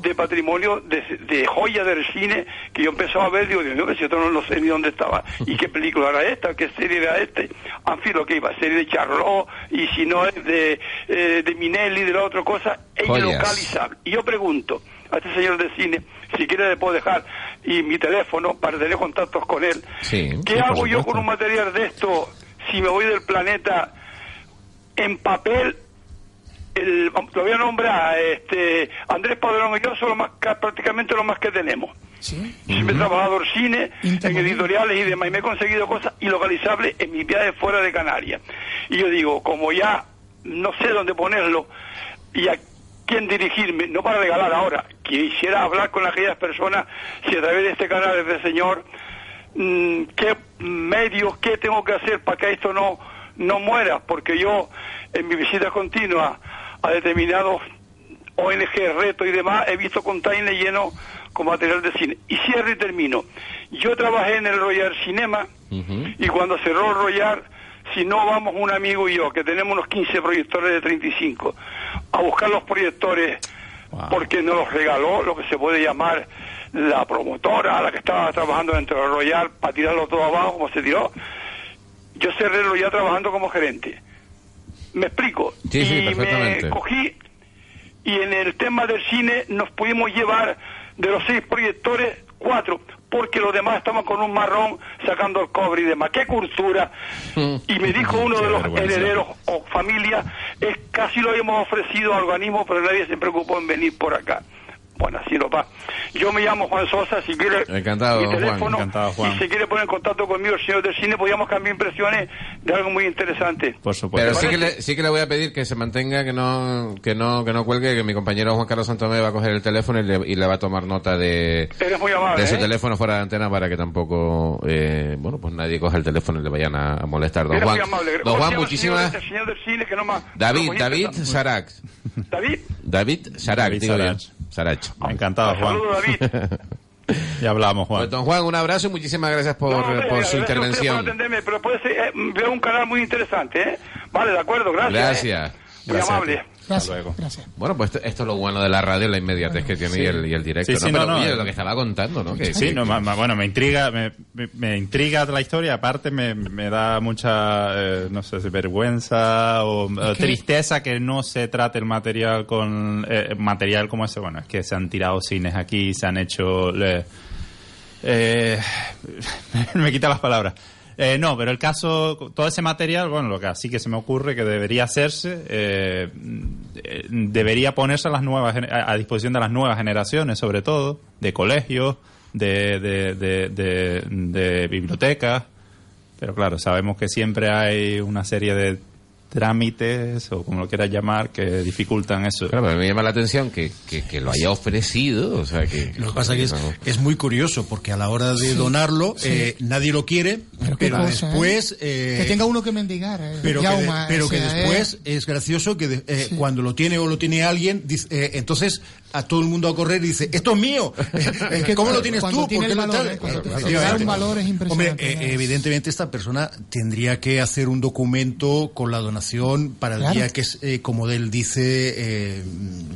de patrimonio de, de joya del cine que yo empezaba a ver digo Dios mío que si esto no, no sé ni dónde estaba y qué película era esta qué serie era este en fin lo que iba serie de Charlot y si no es de, eh, de Minelli de la otra cosa es Joyas. localizable y yo pregunto a este señor de cine si quiere le puedo dejar y mi teléfono para tener contactos con él Sí, ¿qué sí, hago yo con un material de esto si me voy del planeta en papel el, todavía nombra este Andrés Padrón y yo son lo más, ca- prácticamente lo más que tenemos. Sí. Siempre he trabajado en cine, en editoriales y demás, y me he conseguido cosas ilocalizables en mis viajes fuera de Canarias. Y yo digo, como ya no sé dónde ponerlo y a quién dirigirme, no para regalar ahora, quisiera hablar con aquellas personas, si a través de este canal de señor, mm, qué medios, qué tengo que hacer para que esto no, no muera, porque yo en mi visita continua a determinados ONG, retos y demás, he visto containers llenos con material de cine. Y cierro y termino. Yo trabajé en el Royal Cinema y cuando cerró el Royal, si no vamos un amigo y yo, que tenemos unos 15 proyectores de 35, a buscar los proyectores porque nos los regaló lo que se puede llamar la promotora, la que estaba trabajando dentro del Royal, para tirarlo todo abajo como se tiró. Yo cerré el Royal trabajando como gerente. ¿Me explico? Sí, sí, y perfectamente. me cogí y en el tema del cine nos pudimos llevar de los seis proyectores cuatro porque los demás estaban con un marrón sacando el cobre y demás. ¡Qué cultura! Y me dijo uno de los herederos o familia, es casi lo habíamos ofrecido a organismos, pero nadie se preocupó en venir por acá. Bueno, así lo va. Yo me llamo Juan Sosa, si quiere Encantado, mi Juan, teléfono, encantado, Juan. y si quiere poner en contacto conmigo el señor del cine, podríamos cambiar impresiones de algo muy interesante. Por supuesto. Pero sí que, le, sí que le voy a pedir que se mantenga, que no, que no, que no cuelgue, que mi compañero Juan Carlos Santomé va a coger el teléfono y le, y le va a tomar nota de, Eres muy amable, de su ¿eh? teléfono fuera de antena para que tampoco, eh, bueno, pues nadie coja el teléfono y le vayan a, a molestar. Don Eres Juan, muy amable. don ¿Cómo se Juan, llama el muchísimas, señor- El señor del cine que no más... David, David Sarac. David, David Sarac, David digo yo. Sarach. Sarach. Encantado, Juan. saludos David. Ya hablamos, Juan. Pues, don Juan, un abrazo y muchísimas gracias por, No, hombre, por su intervención. por pero puede ser, eh, veo un canal muy interesante, ¿eh? Vale, de acuerdo, gracias. Gracias. ¿eh? Muy Gracias amable. Gracias, luego. gracias. Bueno, pues esto, esto es lo bueno de la radio, la inmediatez que tiene y, el, y el directo. Sí, sí, ¿no? no, Pero, no, oye, eh. lo que estaba contando, ¿no? Que, Sí, que- no, ma- ma- bueno, me intriga, me, intriga la historia. Aparte, me, me da mucha, eh, no sé si vergüenza o tristeza que no se trate el material con eh, material como ese. Bueno, es que se han tirado cines aquí, se han hecho. eh, eh, me quita las palabras. Eh, no, pero el caso, todo ese material, bueno, lo que así que se me ocurre que debería hacerse, eh, eh, debería ponerse a las nuevas, a disposición de las nuevas generaciones, sobre todo, de colegios, de, de, de, de bibliotecas. Pero claro, sabemos que siempre hay una serie de trámites, o como lo quieras llamar, que dificultan eso. Claro, pero me llama la atención que, que, que lo haya ofrecido, o sea que... Lo que pasa que es, no. es muy curioso porque a la hora de donarlo eh, nadie lo quiere, Pero pero, qué cosa, ¿eh? después... eh, que tenga uno que mendigar. eh, pero que, de- pero o que después eh, es gracioso que de- eh, cuando lo tiene o lo tiene alguien, dice- eh, entonces a todo el mundo a correr y dice, esto es mío. Es que ¿Cómo lo tienes tú? tiene ¿Por qué no valor, tal? eh, Claro, claro. valor es impresionante, Hombre, eh, ¿no? evidentemente esta persona tendría que hacer un documento con la donación para el Claro. día que, es, eh, como él dice, eh,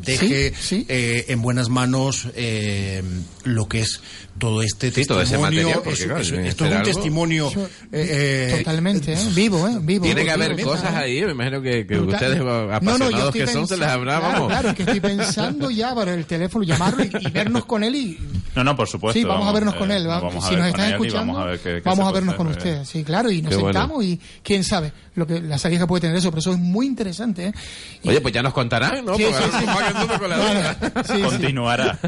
deje Sí, sí. eh, en buenas manos eh, lo que es todo este Sí, todo ese testimonio. material, porque, Es- claro, es- esto es un algo. testimonio. Eh, eh, Totalmente, ¿eh? vivo, ¿eh? Vivo. Tiene que vivo, haber vivo, cosas ¿eh? ahí, me imagino que, que ustedes, No, no, apasionados yo estoy que son, se pensando- habrá, claro, vamos. Claro, que estoy pensando ya para el teléfono, llamarlo y, y vernos con él y... No, no, por supuesto. Sí, vamos, a vernos eh, con él. vamos. vamos a si ver nos están escuchando, vamos a ver qué- qué vamos a puede vernos con eh. usted. Sí, claro, y nos Qué bueno. sentamos y quién sabe lo que la salida que puede tener eso, pero eso es muy interesante. ¿eh? Y- Oye, pues ya nos contarán, ¿no? Sí, Porque sí, ahora sí. con la duda. Continuará.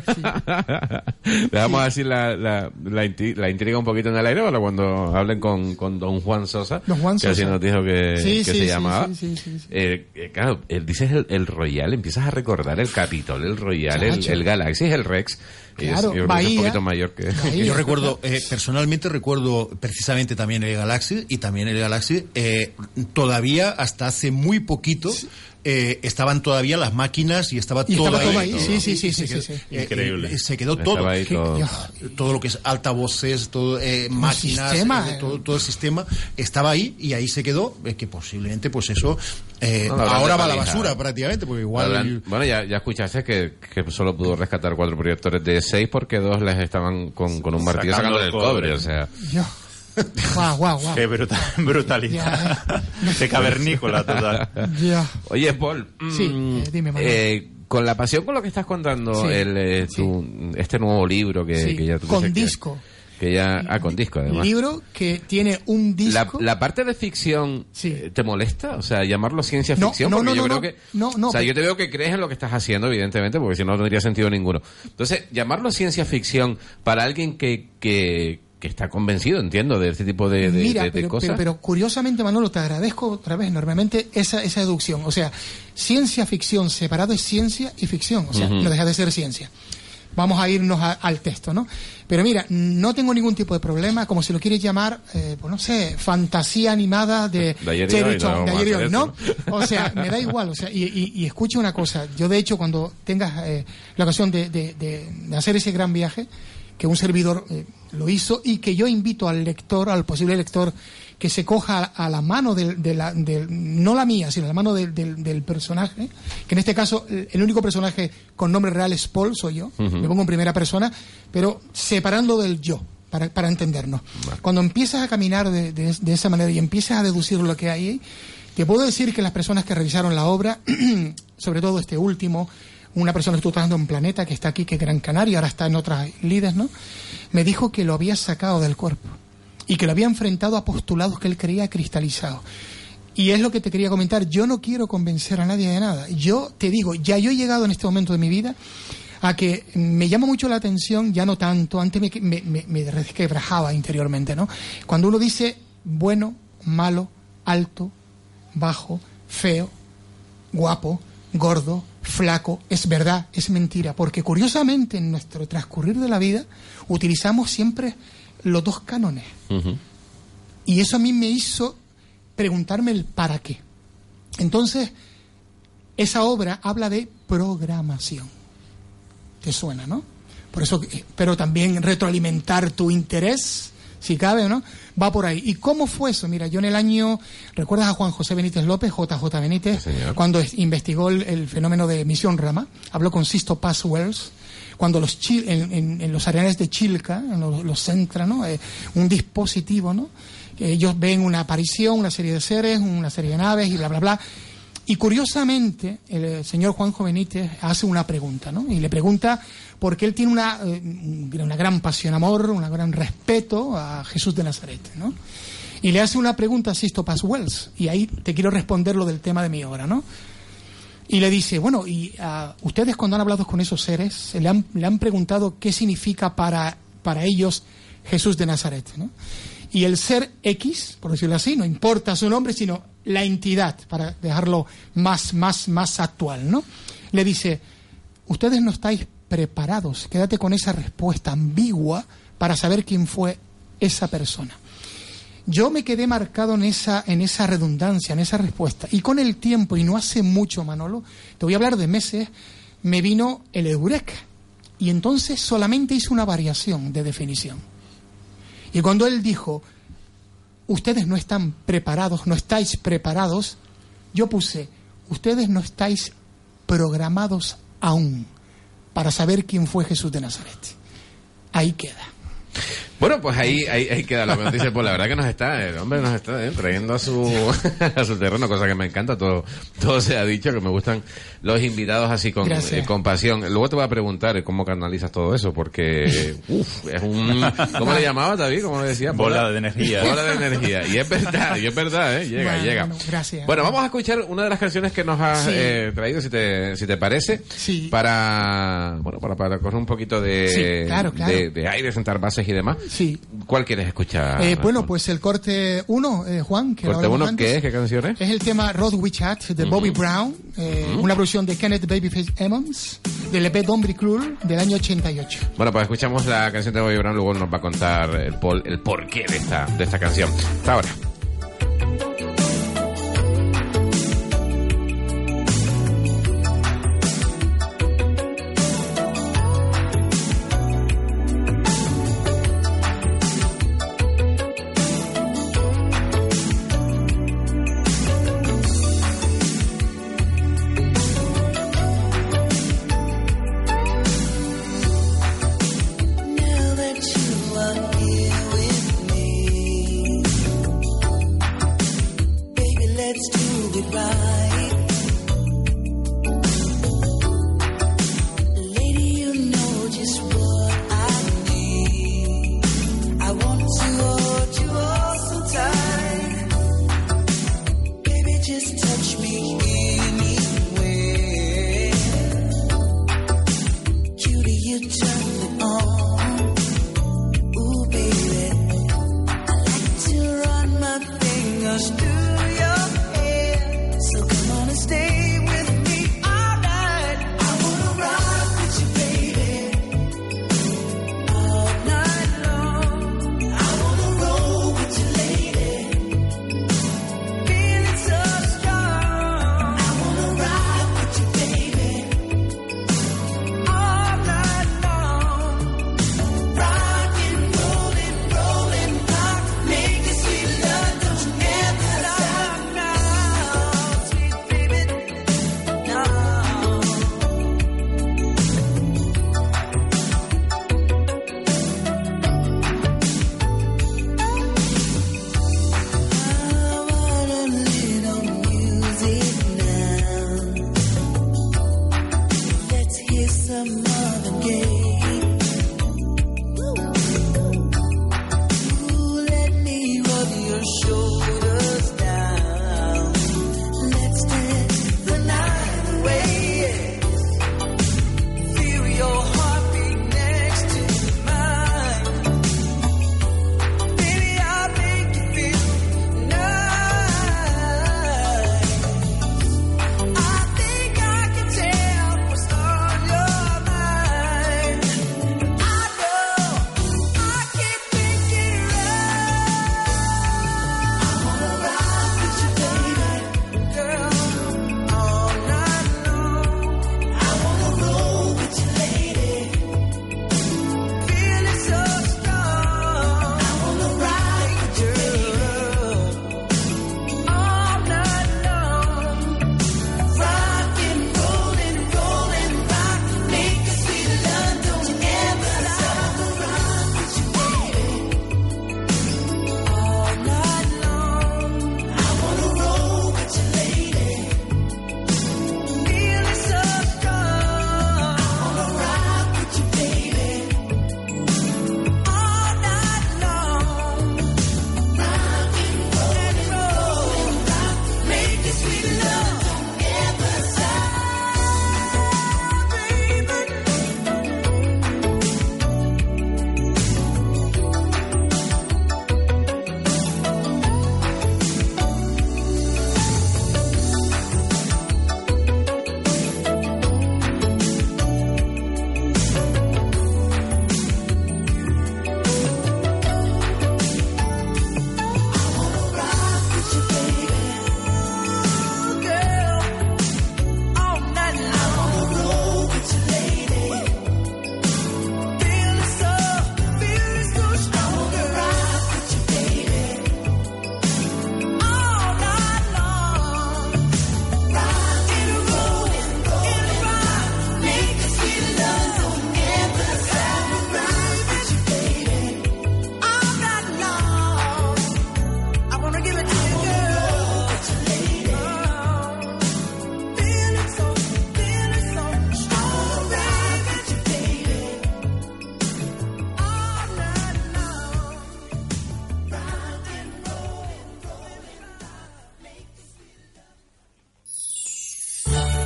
Dejamos así la, la, la, intriga un poquito en el aire para cuando hablen con, con don Juan Sosa, Don Juan que así Sosa. nos dijo que, Sí, que sí, se sí, llamaba. sí, sí, sí, sí. Eh, eh, claro, él dices el, el Royal, empiezas a recordar el Capitol, el Royal, el, el Galaxy, el Rex. Y es- Claro, es un poquito mayor que... Bahía. Yo recuerdo, eh, personalmente recuerdo precisamente también el Galaxy y también el Galaxy, eh, todavía hasta hace muy poquito eh, estaban todavía las máquinas y estaba Y todo estaba ahí. todo ahí, todo. sí, sí, sí, Increíble. eh, se quedó todo. todo. lo que es altavoces, todo, eh, máquinas, sistema, eh, todo, todo el sistema estaba ahí y ahí se quedó, eh, que posiblemente pues eso eh, No, ahora va a la basura prácticamente, porque igual... Habrán- bueno, ya, ya escuchaste que, que solo pudo rescatar cuatro proyectores de seis porque dos les estaban con, con un martillo Sacando sacando el el cobre, cobre. o sea... Yo. Guau, guau, guau. Qué brutal, brutalidad. Qué cavernícola total. Oye, Paul, Sí, mm, eh, dime, eh, con la pasión con lo que estás contando, Sí, el, eh, tu- este nuevo libro que, Sí, que ya tú con que- disco. Que, ya, ah, con disco además. Libro que tiene un La, disco. la parte de ficción Sí. eh, te molesta, o sea, llamarlo ciencia No, ficción, no, porque no, yo no, creo no. que, No, no, o sea, pero- yo te veo que crees en lo que estás haciendo, evidentemente, porque si no no tendría sentido ninguno. Entonces, llamarlo ciencia ficción para alguien que, que, que está convencido, entiendo, de este tipo de, de- Mira, de- de pero, cosas. pero, pero curiosamente, Manolo, te agradezco otra vez enormemente esa, esa deducción. O sea, ciencia ficción separado es ciencia y ficción. O sea, no deja de ser ciencia. Vamos a irnos a- al texto, ¿no? Pero mira, no tengo ningún tipo de problema, como si lo quieres llamar, eh, pues no sé, fantasía animada de, De ayer y hoy, no de ayer y hoy, ¿no? O sea, me da igual, o sea, y, y- y escucha una cosa, yo de hecho cuando tengas eh, la ocasión de, de- de- de hacer ese gran viaje, que un servidor eh, lo hizo y que yo invito al lector, al posible lector, que se coja a la mano del, de la, del- no la mía, sino la mano del, del- del personaje, que en este caso el único personaje con nombre real es Paul, soy yo, me pongo en primera persona, pero separando del yo, para, para entendernos. Cuando empiezas a caminar de, de- de esa manera y empiezas a deducir lo que hay te puedo decir que las personas que revisaron la obra, sobre todo este último, una persona que estuvo trabajando en Planeta, que está aquí, que es Gran Canaria, ahora está en otras líderes, ¿no? Me dijo que lo había sacado del cuerpo y que lo había enfrentado a postulados que él creía cristalizados. Y es lo que te quería comentar. Yo no quiero convencer a nadie de nada. Yo te digo, ya yo he llegado en este momento de mi vida a que me llama mucho la atención, ya no tanto, antes me, me, me, me resquebrajaba interiormente, ¿no? Cuando uno dice bueno, malo, alto, bajo, feo, guapo, gordo, flaco, es verdad, es mentira, porque curiosamente en nuestro transcurrir de la vida utilizamos siempre los dos cánones. Y eso a mí me hizo preguntarme el para qué. Entonces, esa obra habla de programación. ¿Te suena, no? Por eso, pero también retroalimentar tu interés, si cabe, ¿no? Va por ahí. ¿Y cómo fue eso? Mira, yo en el año, ¿recuerdas a Juan José Benítez López, JJ Benítez, señor. cuando es- investigó el, el fenómeno de Misión Rama? Habló con Sisto Paz Wells, cuando los chil- en, en- en los areales de Chilca, en los, los centra, ¿no? Eh, un dispositivo, ¿no? Ellos ven una aparición, una serie de seres, una serie de naves y bla, bla, bla. Y curiosamente, el eh, señor Juanjo Benítez hace una pregunta, ¿no? Y le pregunta porque él tiene una, eh, una gran pasión, amor, un gran respeto a Jesús de Nazaret, ¿no? Y le hace una pregunta a Sisto Paz Wells, y ahí te quiero responder lo del tema de mi obra, ¿no? Y le dice, bueno, y ah, ustedes cuando han hablado con esos seres, le han, le han preguntado qué significa para, para ellos Jesús de Nazaret, ¿no? Y el ser X, por decirlo así, no importa su nombre, sino la entidad, para dejarlo más, más, más actual, ¿no? Le dice, ustedes no estáis preparados, quédate con esa respuesta ambigua para saber quién fue esa persona. Yo me quedé marcado en esa, en esa redundancia, en esa respuesta. Y con el tiempo, y no hace mucho, Manolo, te voy a hablar de meses, me vino el eureka. Y entonces solamente hice una variación de definición. Y cuando él dijo, ustedes no están preparados, no estáis preparados, yo puse, ustedes no estáis programados aún para saber quién fue Jesús de Nazaret. Ahí queda. Bueno, pues ahí, ahí, ahí queda nos dice, pues la verdad que nos está, el hombre nos está eh, trayendo a su, a su terreno, cosa que me encanta, todo, todo se ha dicho, que me gustan los invitados así con, eh, con pasión. Luego te voy a preguntar eh, cómo canalizas todo eso, porque, uff, es un, ¿cómo le llamabas, David? ¿Cómo le decía? Bola de energía. Bola de energía. Y es verdad, y es verdad, ¿eh? Llega, Bueno, llega. bueno, gracias. Bueno, vamos a escuchar una de las canciones que nos has Sí. eh, traído, si te, si te parece, Sí. para, bueno, para, para coger un poquito de, Sí, claro, claro. de, de aire, sentar bases y demás. Sí. ¿Cuál quieres escuchar? Eh, bueno, pues el corte 1, Juan, que Corte hablamos uno, antes, ¿qué es? ¿Qué canción es? Es el tema Road Witch Hat de Bobby Brown, eh, una producción de Kenneth Babyface Emmons, del EP Dombre Cruel del año 88. Bueno, pues escuchamos la canción de Bobby Brown, luego nos va a contar el, pol- el porqué de esta, de esta canción. Hasta ahora.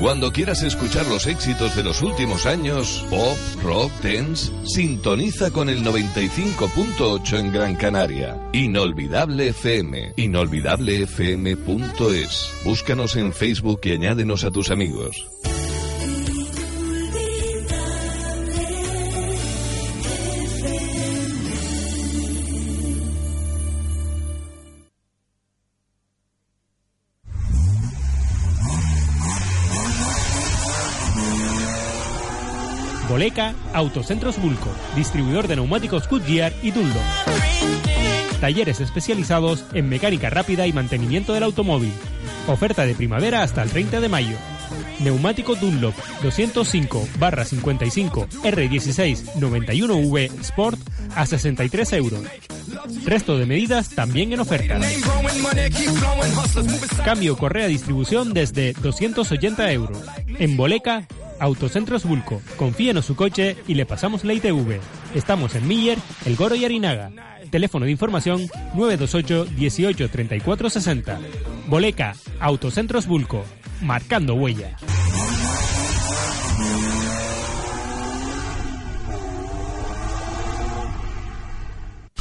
Cuando quieras escuchar los éxitos de los últimos años, pop, rock, dance, sintoniza con el 95.8 en Gran Canaria. Inolvidable FM. Inolvidablefm.es. Búscanos en Facebook y añádenos a tus amigos. Boleca, Autocentros Bulco, distribuidor de neumáticos Goodyear y Dunlop. Talleres especializados en mecánica rápida y mantenimiento del automóvil. Oferta de primavera hasta el 30 de mayo. Neumático Dunlop 205 barra 55 R16 91V Sport a 63 euros. Resto de medidas también en oferta. Cambio correa distribución desde 280 euros. En Boleca, Autocentros Bulco. Confíenos su coche y le pasamos la ITV. Estamos en Miller, El Goro y Arinaga. Teléfono de información 928 18 34 60. Boleca, Autocentros Bulco. Marcando huella.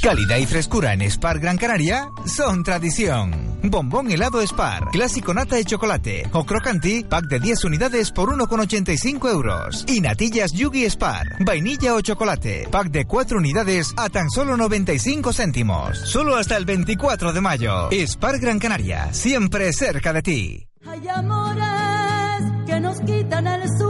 Calidad y frescura en Spar Gran Canaria son tradición. Bombón helado Spar, clásico nata de chocolate o crocanti, pack de 10 unidades por 1,85 euros. Y natillas Yugi Spar, vainilla o chocolate, pack de 4 unidades a tan solo 95 céntimos. Solo hasta el 24 de mayo. Spar Gran Canaria, siempre cerca de ti. Hay amores que nos quitan el sueño.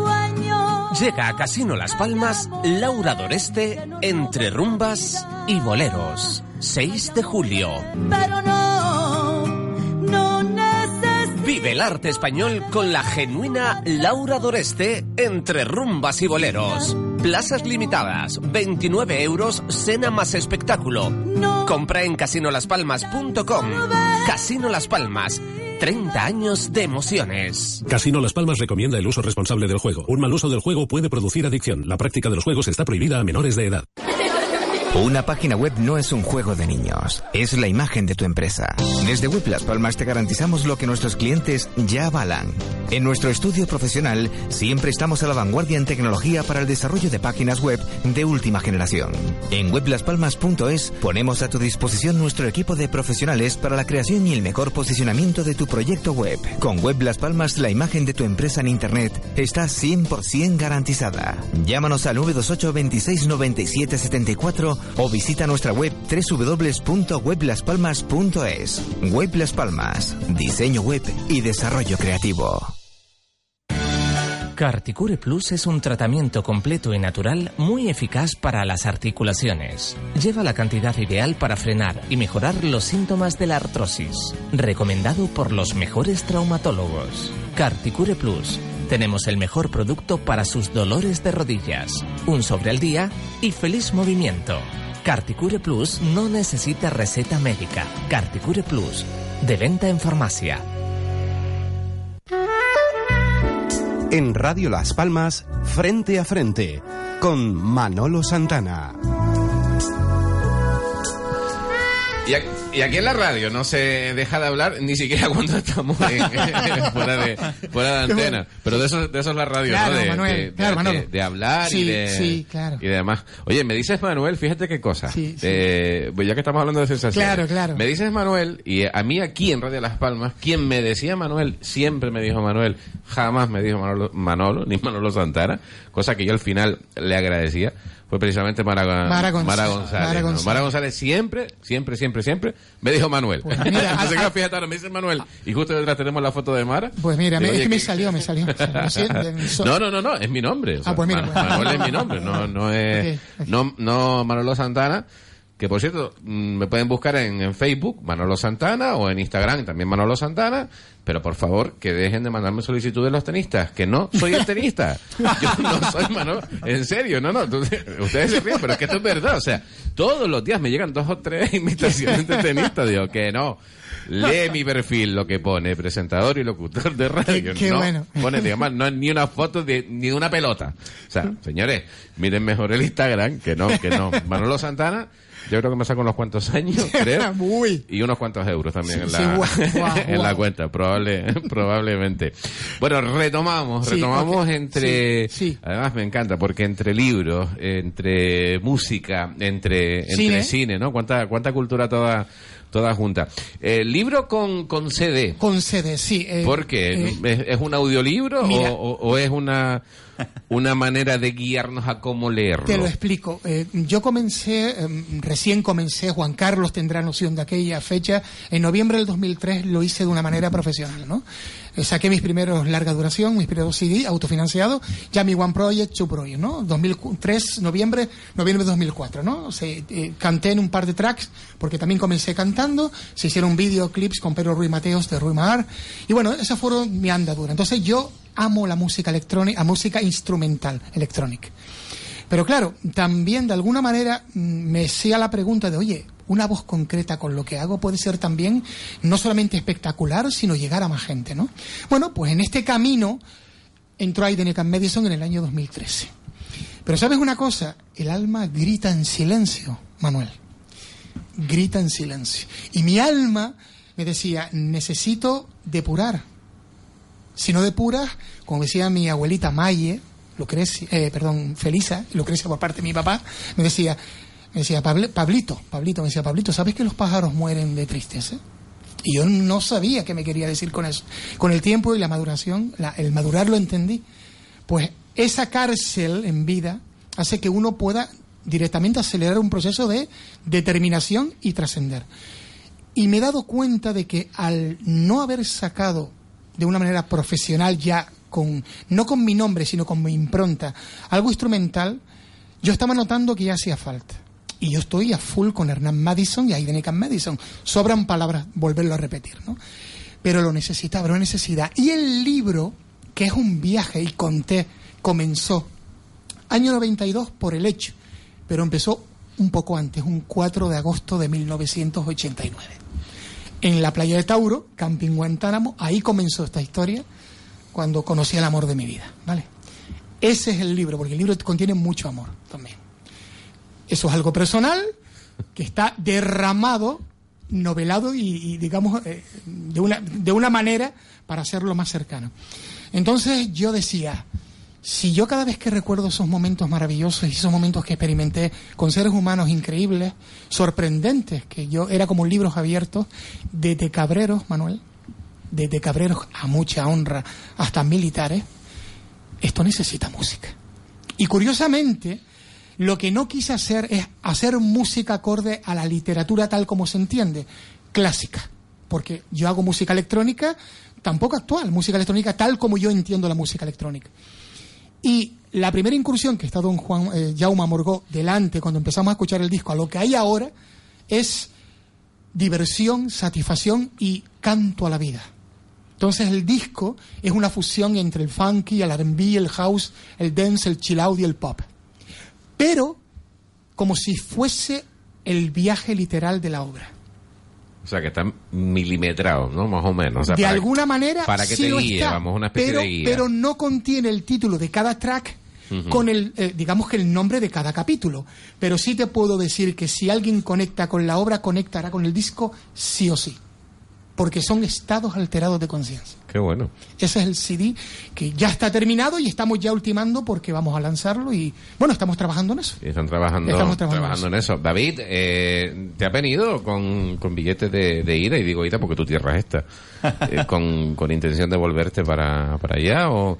Llega a Casino Las Palmas Laura Doreste entre rumbas y boleros. 6 de julio. Pero. Vive el arte español con la genuina Laura Doreste entre rumbas y boleros. Plazas limitadas, 29 euros, cena más espectáculo. Compra en casinolaspalmas.com. Casino Las Palmas. 30 años de emociones. Casino Las Palmas recomienda el uso responsable del juego. Un mal uso del juego puede producir adicción. La práctica de los juegos está prohibida a menores de edad. Una página web no es un juego de niños, es la imagen de tu empresa. Desde Web Las Palmas te garantizamos lo que nuestros clientes ya avalan. En nuestro estudio profesional siempre estamos a la vanguardia en tecnología para el desarrollo de páginas web de última generación. En weblaspalmas.es ponemos a tu disposición nuestro equipo de profesionales para la creación y el mejor posicionamiento de tu proyecto web. Con Web Las Palmas la imagen de tu empresa en Internet está 100% garantizada. Llámanos al 928 26 97 74 o visita nuestra web www.weblaspalmas.es. Web Las Palmas, diseño web y desarrollo creativo. Carticure Plus es un tratamiento completo y natural muy eficaz para las articulaciones. Lleva la cantidad ideal para frenar y mejorar los síntomas de la artrosis. Recomendado por los mejores traumatólogos. Carticure Plus. Tenemos el mejor producto para sus dolores de rodillas. Un sobre al día y feliz movimiento. Carticure Plus no necesita receta médica. Carticure Plus. De venta en farmacia. En Radio Las Palmas, frente a frente, con Manolo Santana. Y, y aquí en la radio no se deja de hablar ni siquiera cuando estamos en- fuera, de, fuera de antena. Pero de eso, de eso es la radio, Claro, ¿no? De, Manuel, de- de- claro, de- Manolo. de hablar y de sí, claro. y demás. Oye, me dices Manuel, fíjate qué cosa. Sí, sí. Eh, pues ya que estamos hablando de sensaciones. Claro, claro. Me dices Manuel y a mí aquí en Radio Las Palmas, quien me decía Manuel, siempre me dijo Manuel, jamás me dijo Manolo, Manolo ni Manolo Santana, cosa que yo al final le agradecía. Fue precisamente Mara, Mara González. Mara González. Mara ¿no? González. Mara González siempre, siempre, siempre, siempre me dijo Manuel. Pues mira, Entonces, a- claro, fíjate, ahora me dice Manuel y justo detrás tenemos la foto de Mara. Pues mira, me- Digo, es que me ¿qué- salió, me salió. no, no, no, no, es mi nombre. o sea, Ah, pues mira, pues. Manuel es mi nombre, no, no es, no, no Manolo Santana. Que por cierto, mm, me pueden buscar en, en Facebook, Manolo Santana, o en Instagram, también Manolo Santana. Pero por favor, que dejen de mandarme solicitud de los tenistas, que no soy el tenista. Yo no soy Manolo. En serio, no, no. tú- ustedes se ríen, pero es que esto es verdad. O sea, todos los días me llegan dos o tres invitaciones de tenistas. Digo, que no. Lee mi perfil, lo que pone presentador y locutor de radio. Qué- qué no bueno. pone, digamos, no es ni una foto de, ni de una pelota. O sea, señores, miren mejor el Instagram, que no, que no. Manolo Santana, yo creo que me saco unos cuantos años, creo. Y unos cuantos euros también en la, sí, en la cuenta. Probablemente probable, probablemente. Bueno, retomamos, Sí, retomamos entre, además me encanta, porque entre libros, entre música, entre, entre Cine. cine, ¿no? Cuánta, cuánta cultura toda, toda junta. Eh, libro con, con CD. Con CD, sí. eh, ¿Por qué? eh, ¿Es, es un audiolibro o, mira. o- o es una, una manera de guiarnos a cómo leerlo? Te lo explico. Eh, yo comencé, eh, recién comencé, Juan Carlos tendrá noción de aquella fecha. En noviembre del 2003 lo hice de una manera profesional, ¿no? Eh, saqué mis primeros larga duración, mis primeros CD autofinanciados, ya mi One Project, Two Project, ¿no? 2003, noviembre, noviembre de 2004, ¿no? Se, eh, canté en un par de tracks, porque también comencé cantando, se hicieron videoclips con Pedro Ruiz Mateos de Ruiz Mar, y bueno, esa fueron mi andadura. Entonces yo amo la música electrónica, a música instrumental electrónica. Pero claro, también de alguna manera mm, me hacía la pregunta de, oye, una voz concreta con lo que hago puede ser también no solamente espectacular, sino llegar a más gente, ¿no? Bueno, pues en este camino entró Aiden Ekan Madison en el año 2013. Pero ¿sabes una cosa? El alma grita en silencio, Manuel. Grita en silencio. Y mi alma me decía, necesito depurar. Si no depuras, como decía mi abuelita Maye, Lucrecia, eh, perdón, Felisa, Lucrecia por parte de mi papá, me decía, me decía, "Pabl- Pablito, Pablito, me decía, Pablito, ¿sabes que los pájaros mueren de tristeza? Y yo no sabía qué me quería decir con eso. Con el tiempo y la maduración, el madurar lo entendí. Pues esa cárcel en vida hace que uno pueda directamente acelerar un proceso de determinación y trascender. Y me he dado cuenta de que al no haber sacado de una manera profesional ya con no con mi nombre sino con mi impronta algo instrumental yo estaba notando que ya hacía falta. Y yo estoy a full con Hernán Madison y Aiden Ekan Madison. Sobran palabras volverlo a repetir ¿no? pero lo necesitaba era una necesidad. Y el libro que es un viaje y conté comenzó año 92 por el hecho pero empezó un poco antes un 4 de agosto de 1989 en la playa de Tauro, Camping Guantánamo, ahí comenzó esta historia cuando conocí el amor de mi vida, ¿vale? Ese es el libro, porque el libro contiene mucho amor también. Eso es algo personal que está derramado, novelado y, digamos, eh, de, una, de una manera para hacerlo más cercano. Entonces yo decía, si yo cada vez que recuerdo esos momentos maravillosos y esos momentos que experimenté con seres humanos increíbles, sorprendentes, que yo era como libros abiertos, desde cabreros, Manuel, desde cabreros a mucha honra hasta militares, esto necesita música. Y curiosamente, lo que no quise hacer es hacer música acorde a la literatura tal como se entiende, clásica, porque yo hago música electrónica, tampoco actual, música electrónica tal como yo entiendo la música electrónica. Y la primera incursión que está don Juan eh, Jaume Morgó delante cuando empezamos a escuchar el disco a lo que hay ahora es diversión, satisfacción y canto a la vida. Entonces el disco es una fusión entre el funky, el R&B, el house, el dance, el chill out y el pop. Pero como si fuese el viaje literal de la obra. O sea, que está milimetrado, ¿no? Más o menos. O sea, de para- alguna manera Para que sí te lo guíe, está, vamos, una especie pero, de guía. pero no contiene el título de cada track con el, eh, digamos que el nombre de cada capítulo. Pero sí te puedo decir que si alguien conecta con la obra, conectará con el disco sí o sí. Porque son estados alterados de conciencia. Qué bueno. Ese es el CD que ya está terminado y estamos ya ultimando porque vamos a lanzarlo y bueno, estamos trabajando en eso. Y Están trabajando, Estamos trabajando trabajando en eso. David, eh, ¿te ha venido con, con billetes de, de ida? Y digo ida porque tu tierra es esta. Eh, con, con intención de volverte para, para allá? O,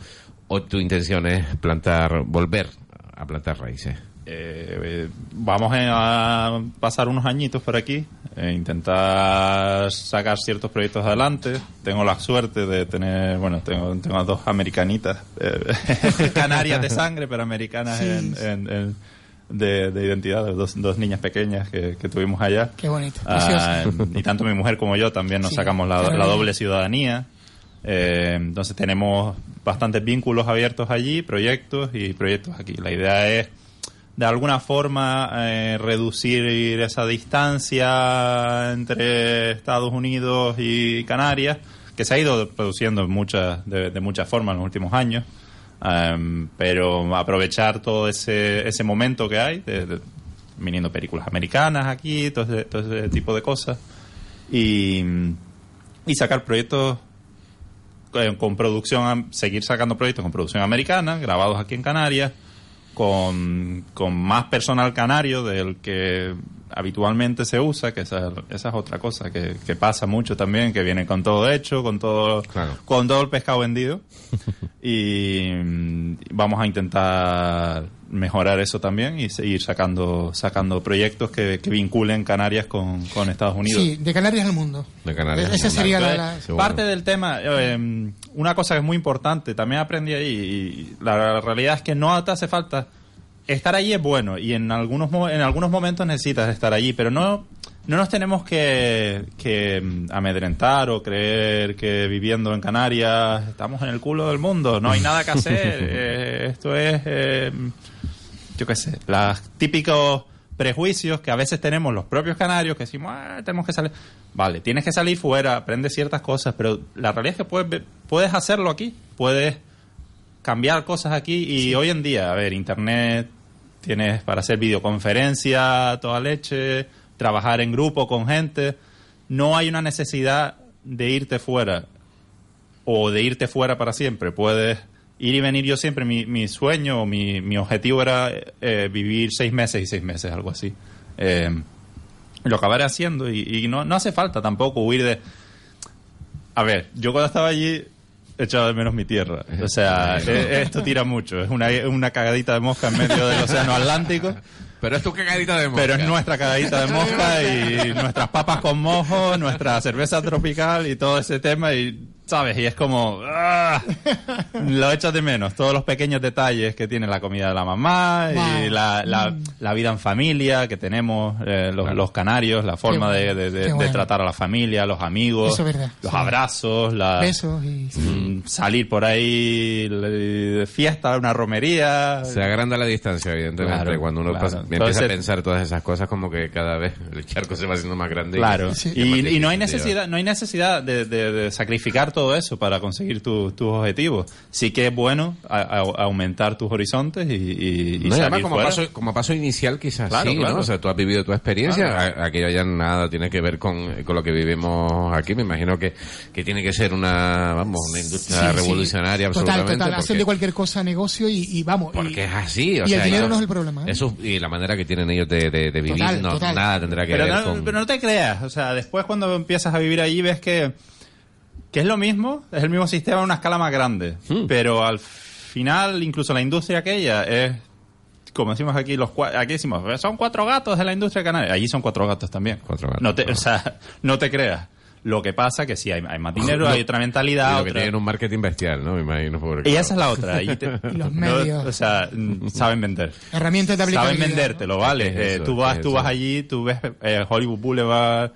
¿O tu intención es plantar, volver a plantar raíces? Eh, vamos a pasar unos añitos por aquí, e intentar sacar ciertos proyectos adelante. Tengo la suerte de tener, bueno, tengo, tengo dos americanitas, eh, canarias de sangre, pero americanas Sí, en- sí. en- en- de, de identidad, dos, dos niñas pequeñas que, que tuvimos allá. Qué bonito, Ah, y tanto mi mujer como yo también nos Sí, sacamos la doble ciudadanía. Eh, entonces tenemos bastantes vínculos abiertos allí, proyectos y proyectos aquí. La idea es de alguna forma eh, reducir esa distancia entre Estados Unidos y Canarias, que se ha ido produciendo en muchas, de, muchas formas en los últimos años. Em, pero aprovechar todo ese, ese momento que hay, de- viniendo películas americanas aquí, todo ese, todo ese tipo de cosas, y, y sacar proyectos con, con producción, seguir sacando proyectos con producción americana, grabados aquí en Canarias, con, con más personal canario del que habitualmente se usa, que esa, esa es otra cosa que, que pasa mucho también, que viene con todo hecho, con todo, con todo el pescado vendido. y vamos a intentar mejorar eso también y seguir sacando sacando proyectos que, que vinculen Canarias con, con Estados Unidos. Sí, de Canarias al mundo. De Canarias. Esa sería la... Entonces, la- Parte del tema, eh, una cosa que es muy importante, también aprendí ahí, y la realidad es que no te hace falta. Estar allí es bueno, y en algunos, mo- en algunos momentos necesitas estar allí, pero no, no nos tenemos que, que mm, amedrentar o creer que viviendo en Canarias estamos en el culo del mundo, no hay nada que hacer. eh, esto es, eh, yo qué sé, los típicos prejuicios que a veces tenemos los propios canarios que decimos, "Ah, tenemos que salir. Vale, tienes que salir fuera, aprendes ciertas cosas, pero la realidad es que puedes, puedes hacerlo aquí, puedes cambiar cosas aquí y hoy en día, a ver, internet, tienes para hacer videoconferencia, toda leche, trabajar en grupo con gente, no hay una necesidad de irte fuera o de irte fuera para siempre, puedes ir y venir yo siempre, mi, mi sueño o mi, mi objetivo era eh, vivir seis meses y seis meses, algo así. Eh, lo acabaré haciendo y, y no, no hace falta tampoco huir de... A ver, yo cuando estaba allí echaba de menos mi tierra. O sea, eh, esto tira mucho. Es una, una cagadita de mosca en medio del océano Atlántico. Pero es tu cagadita de mosca. Pero es nuestra cagadita de mosca y nuestras papas con mojo, nuestra cerveza tropical y todo ese tema y, ¿sabes? Y es como... ¡ah! Lo echas de menos. Todos los pequeños detalles que tiene la comida de la mamá y Wow. la, la, Mm. la vida en familia que tenemos eh, los, los canarios, la forma bueno, de- de- de bueno. tratar a la familia, los amigos, Eso es verdad, los sí. abrazos, la, Besos y... mm, salir por ahí de fiesta, una romería. Se agranda la distancia, evidentemente. Claro, Cuando uno claro. pasa- empieza Entonces- a pensar todas esas cosas, como que cada vez el charco se va haciendo más grande. Claro, es más y, y no hay necesidad, no hay necesidad de, de- de sacrificar todo eso para conseguir tu- tus objetivos. Sí que es bueno a- a- aumentar tus horizontes y, y, y No, y además, salir como fuera. paso, como paso inicial, quizás Claro, sí, claro. ¿no? O sea, tú has vivido tu experiencia, Claro. aquello ya nada tiene que ver con, con lo que vivimos aquí. Me imagino que, que tiene que ser una, vamos, una industria Sí, sí. revolucionaria Total, absolutamente. total. Porque- de cualquier cosa negocio y, y vamos. y- porque es así, o y sea, el dinero no es el problema. ¿eh? Eso, y la manera que tienen ellos de, de, de vivir, Total, no, total. nada tendrá que pero ver no, con... pero no te creas, o sea, después cuando empiezas a vivir allí ves que, que es lo mismo, es el mismo sistema en una escala más grande, Hmm. pero al final incluso la industria aquella es, como decimos aquí, los cua- aquí decimos, son cuatro gatos de la industria canaria, allí son cuatro gatos también. Cuatro gatos, no te, claro. o sea, no te creas. Lo que pasa que sí, hay, hay más dinero, hay otra y mentalidad, lo que tienen un marketing bestial, ¿no? Me imagino. y claro. esa es la otra. ahí te- Y los no, medios. o sea, mm, saben vender. Herramientas de Saben vendértelo, ¿vale? Es Eh, tú vas, es tú vas allí, tú ves eh, Hollywood Boulevard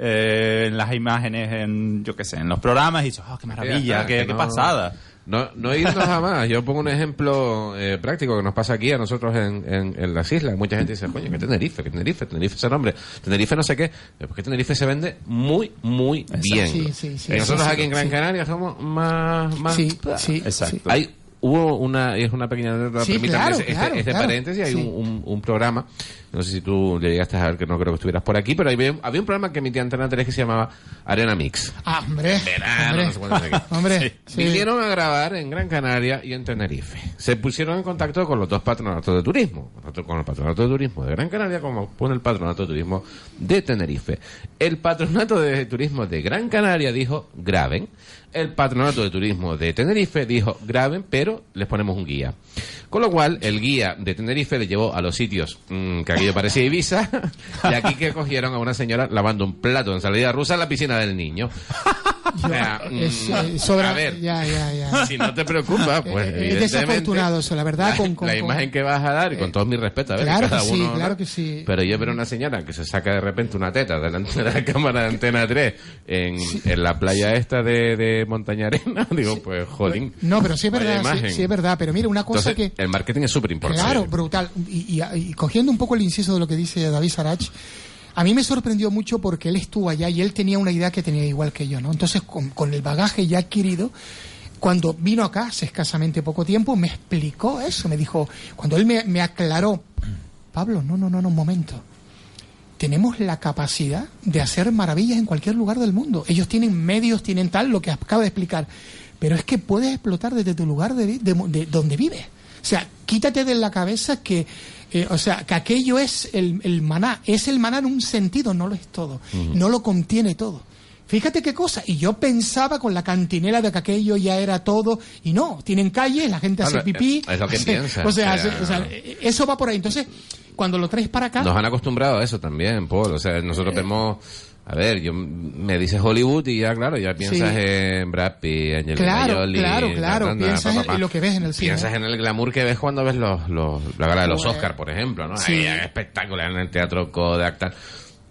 eh, en las imágenes, en yo qué sé, en los programas y dices, oh, qué maravilla, Ajá, qué, que qué no- pasada. No, no he ido jamás. Yo pongo un ejemplo eh, práctico que nos pasa aquí a nosotros en, en, en las islas. Mucha gente dice, coño, que Tenerife, que Tenerife, Tenerife ese nombre. Tenerife no sé qué. Eh, Porque Tenerife se vende muy, muy bien. Sí, sí, sí, y nosotros sí, aquí en Gran sí. Canaria somos más... más Sí, sí, Exacto. Hay, hubo una, es una pequeña anécdota, Sí, claro, este, claro, este claro. paréntesis, hay Sí. un, programa, no sé si tú le llegaste a ver, que no creo que estuvieras por aquí, pero había, había un programa que emitía Antena 3 que se llamaba Arena Mix. Ah, hombre. Verano, hombre, no sé hombre, sí. Vinieron a grabar en Gran Canaria y en Tenerife. Se pusieron en contacto con los dos patronatos de turismo, con el patronato de turismo de Gran Canaria como con el patronato de turismo de Tenerife. El patronato de turismo de Gran Canaria dijo graben. El patronato de turismo de Tenerife dijo graben, pero les ponemos un guía. Con lo cual, el guía de Tenerife le llevó a los sitios mm, que aquello parecía Ibiza, y aquí que cogieron a una señora lavando un plato en salida rusa en la piscina del niño. Es, mm, eh, a ver, ya, ya, ya. si no te preocupas, pues Eh, es evidentemente, desafortunado eso, la verdad. la, con, con- la imagen que vas a dar, y con todo mi respeto, a ver, Claro cada que sí, uno, ¿no? claro que sí. Pero yo ver a una señora que se saca de repente una teta delante de la cámara de Antena 3 en, en la playa esta de, de Montaña Arena, digo, pues jodín. No, pero sí es verdad, sí, sí es verdad. Pero mira, una cosa Entonces, que... el marketing es súper importante. Claro, brutal. Y, y- y cogiendo un poco el inciso de lo que dice David Sarach, a mí me sorprendió mucho porque él estuvo allá y él tenía una idea que tenía igual que yo, ¿no? Entonces, con, el bagaje ya adquirido, cuando vino acá hace escasamente poco tiempo, me explicó eso, me dijo, cuando él me, aclaró, Pablo, no, no, no, no, un momento. Tenemos la capacidad de hacer maravillas en cualquier lugar del mundo. Ellos tienen medios, tienen tal, lo que acaba de explicar. pero es que puedes explotar desde tu lugar de, de donde vives. O sea, quítate de la cabeza que, eh, o sea, que aquello es el, el maná. Es el maná en un sentido, no lo es todo. No lo contiene todo. Fíjate qué cosa. Y yo pensaba con la cantinela de que aquello ya era todo. Y no, tienen calles, la gente hace pipí. es lo que hace- piensa, O sea, o sea, hace- o sea, eso va por ahí. Entonces, cuando lo traes para acá. Nos han acostumbrado a eso también, Paul. O sea, nosotros vemos... A ver, yo me dices Hollywood y ya, claro, ya piensas Sí. en Brad Pitt, Angelina Claro, Jolie... claro, claro. Piensas pa, en- pa, pa. en lo que ves en el cine. Piensas en el glamour que ves cuando ves los, los- la gala de los Pues, Oscars, por ejemplo, ¿no? sí. Hay espectacular en el teatro Kodak, tal.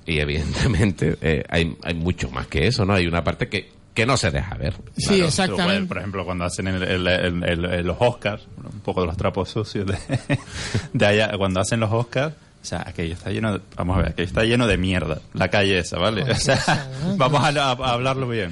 Y evidentemente eh, hay, hay mucho más que eso, ¿no? Hay una parte que, que no se deja ver. Sí, Claro, exactamente. por ejemplo, cuando hacen el- el- el- el- el- los Oscars, un poco de los trapos sucios de, de allá, cuando hacen los Oscars, o sea, aquello está lleno de, vamos a ver, aquello está lleno de mierda, la calle esa, ¿vale? O sea, vamos a, a- a hablarlo bien.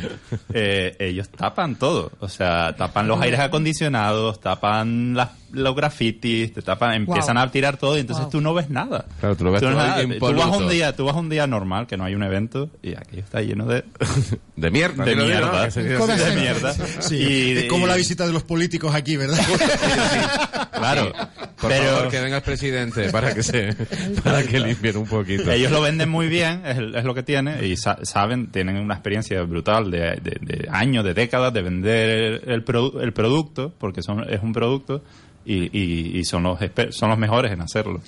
Eh, ellos tapan todo, o sea, tapan los aires acondicionados, tapan las, los grafitis, te tapan, empiezan Wow. a tirar todo y entonces Wow. tú no ves nada. Claro, tú lo ves no ves nada. impoluto. Tú vas un día, tú vas un día normal, que no hay un evento, y aquello está lleno de... de mierda. De mierda. De mierda. Sí, Y- es como y- la visita de los políticos aquí, ¿verdad? Claro. Por Pero- favor, que venga el presidente para que se para que limpien un poquito. Ellos lo venden muy bien, es, es lo que tiene, y sa- saben, tienen una experiencia brutal de, de- de años, de décadas de vender el, el produ- el producto, porque son, es un producto, y, y- y son, los son los mejores en hacerlo.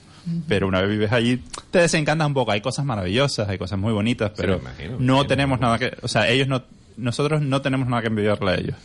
Pero una vez vives allí, te desencantas un poco. Hay cosas maravillosas, hay cosas muy bonitas, pero imagino, no tenemos nada que... O sea, ellos no... Nosotros no tenemos nada que envidiarle a ellos.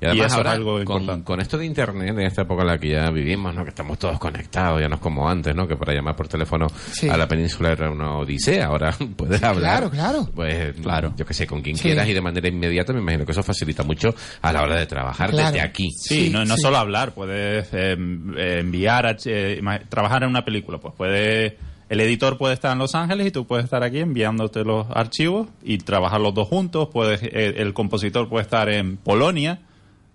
Y además eso ahora, es algo con, importante. con esto de internet, en esta época en la que ya vivimos, ¿no? que estamos todos conectados, ya no es como antes, ¿no? que para llamar por teléfono Sí. a la península era una odisea, ahora puedes hablar. Claro, claro. Pues, claro. yo que sé, con quien Sí. quieras y de manera inmediata, me imagino que eso facilita mucho a la hora de trabajar Claro. desde aquí. Sí, no, no solo hablar, puedes eh, eh, enviar, a- eh, trabajar en una película, pues puede, el editor puede estar en Los Ángeles y tú puedes estar aquí enviándote los archivos y trabajar los dos juntos, puedes, eh, el compositor puede estar en Polonia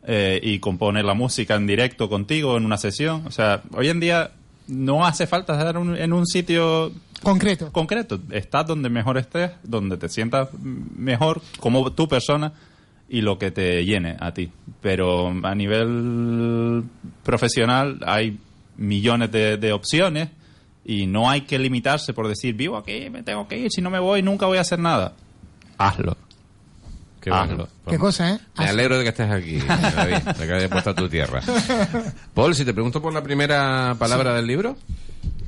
eh, y componer la música en directo contigo en una sesión, o sea, hoy en día no hace falta estar un- en un sitio concreto. concreto, estás donde mejor estés, donde te sientas mejor como tu persona y lo que te llene a ti. Pero a nivel profesional hay millones de, de opciones y no hay que limitarse por decir, vivo aquí, me tengo que ir, si no me voy nunca voy a hacer nada. Hazlo. Qué bueno. Hazlo. Qué cosa, ¿eh? Me alegro de que estés aquí, David, de que hayas puesto a tu tierra. Paul, si te pregunto por la primera palabra del libro,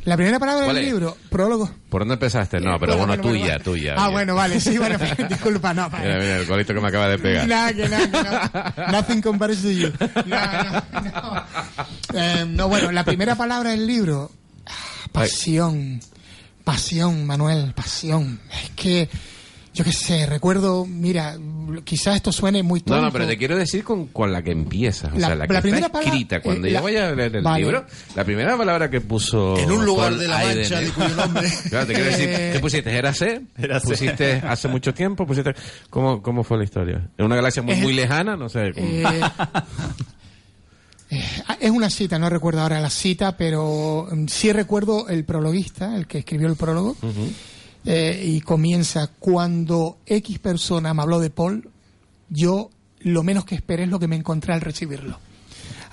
La primera palabra ¿Cuál del es? libro, prólogo. ¿por dónde empezaste? No, pero Bueno, tuya, bueno. tuya. Ah, bueno, vale, sí, bueno, disculpa, no. Mira, mira, el golito que me acaba de pegar. Nada, que nada, que no. Nothing compares to you. No, no, no. Eh, no, bueno, la primera palabra del libro, pasión. Pasión, Manuel, pasión. Es que, yo qué sé, recuerdo, mira, quizás esto suene muy tonto. No, no, pero te quiero decir con, con la que empiezas. O La- sea, la que la está primera palabra- escrita. Cuando eh, yo la- vaya a leer el Vale. libro, la primera palabra que puso. En un lugar de la Mancha, Aiden, de cuyo nombre. Claro, te quiero decir, Eh, ¿qué pusiste? ¿Era C? Era C. ¿Pusiste hace mucho tiempo? ¿Pusiste... ¿Cómo, ¿Cómo fue la historia? ¿En una galaxia muy, muy lejana? No sé. ¿cómo? Eh, eh, es una cita, no recuerdo ahora la cita, pero mm, sí recuerdo el prologuista, el que escribió el prólogo, eh, y comienza, cuando X persona me habló de Paul, yo lo menos que esperé es lo que me encontré al recibirlo.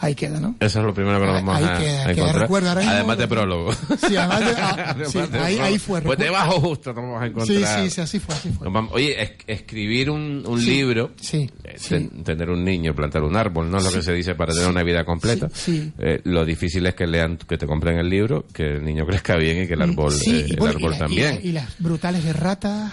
Ahí queda, ¿no? Eso es lo primero que nos vamos ahí a, queda, a encontrar. Mismo Además de lo- prólogo. Sí, además de- ah, Además sí, de ahí- prólogo. ahí fue. Pues debajo justo nos vamos a Sí, encontrar. sí, sí, así fue, así fue. Vamos- Oye, es- escribir un, un Sí, libro, sí, eh, sí. ten- tener un niño, plantar un árbol, no es lo que Sí. se dice para tener una vida completa. Sí, sí. Eh, lo difícil es que lean, que te compren el libro, que el niño crezca bien y que el árbol, Sí, eh, el y árbol la- y también. la- Y, las brutales erratas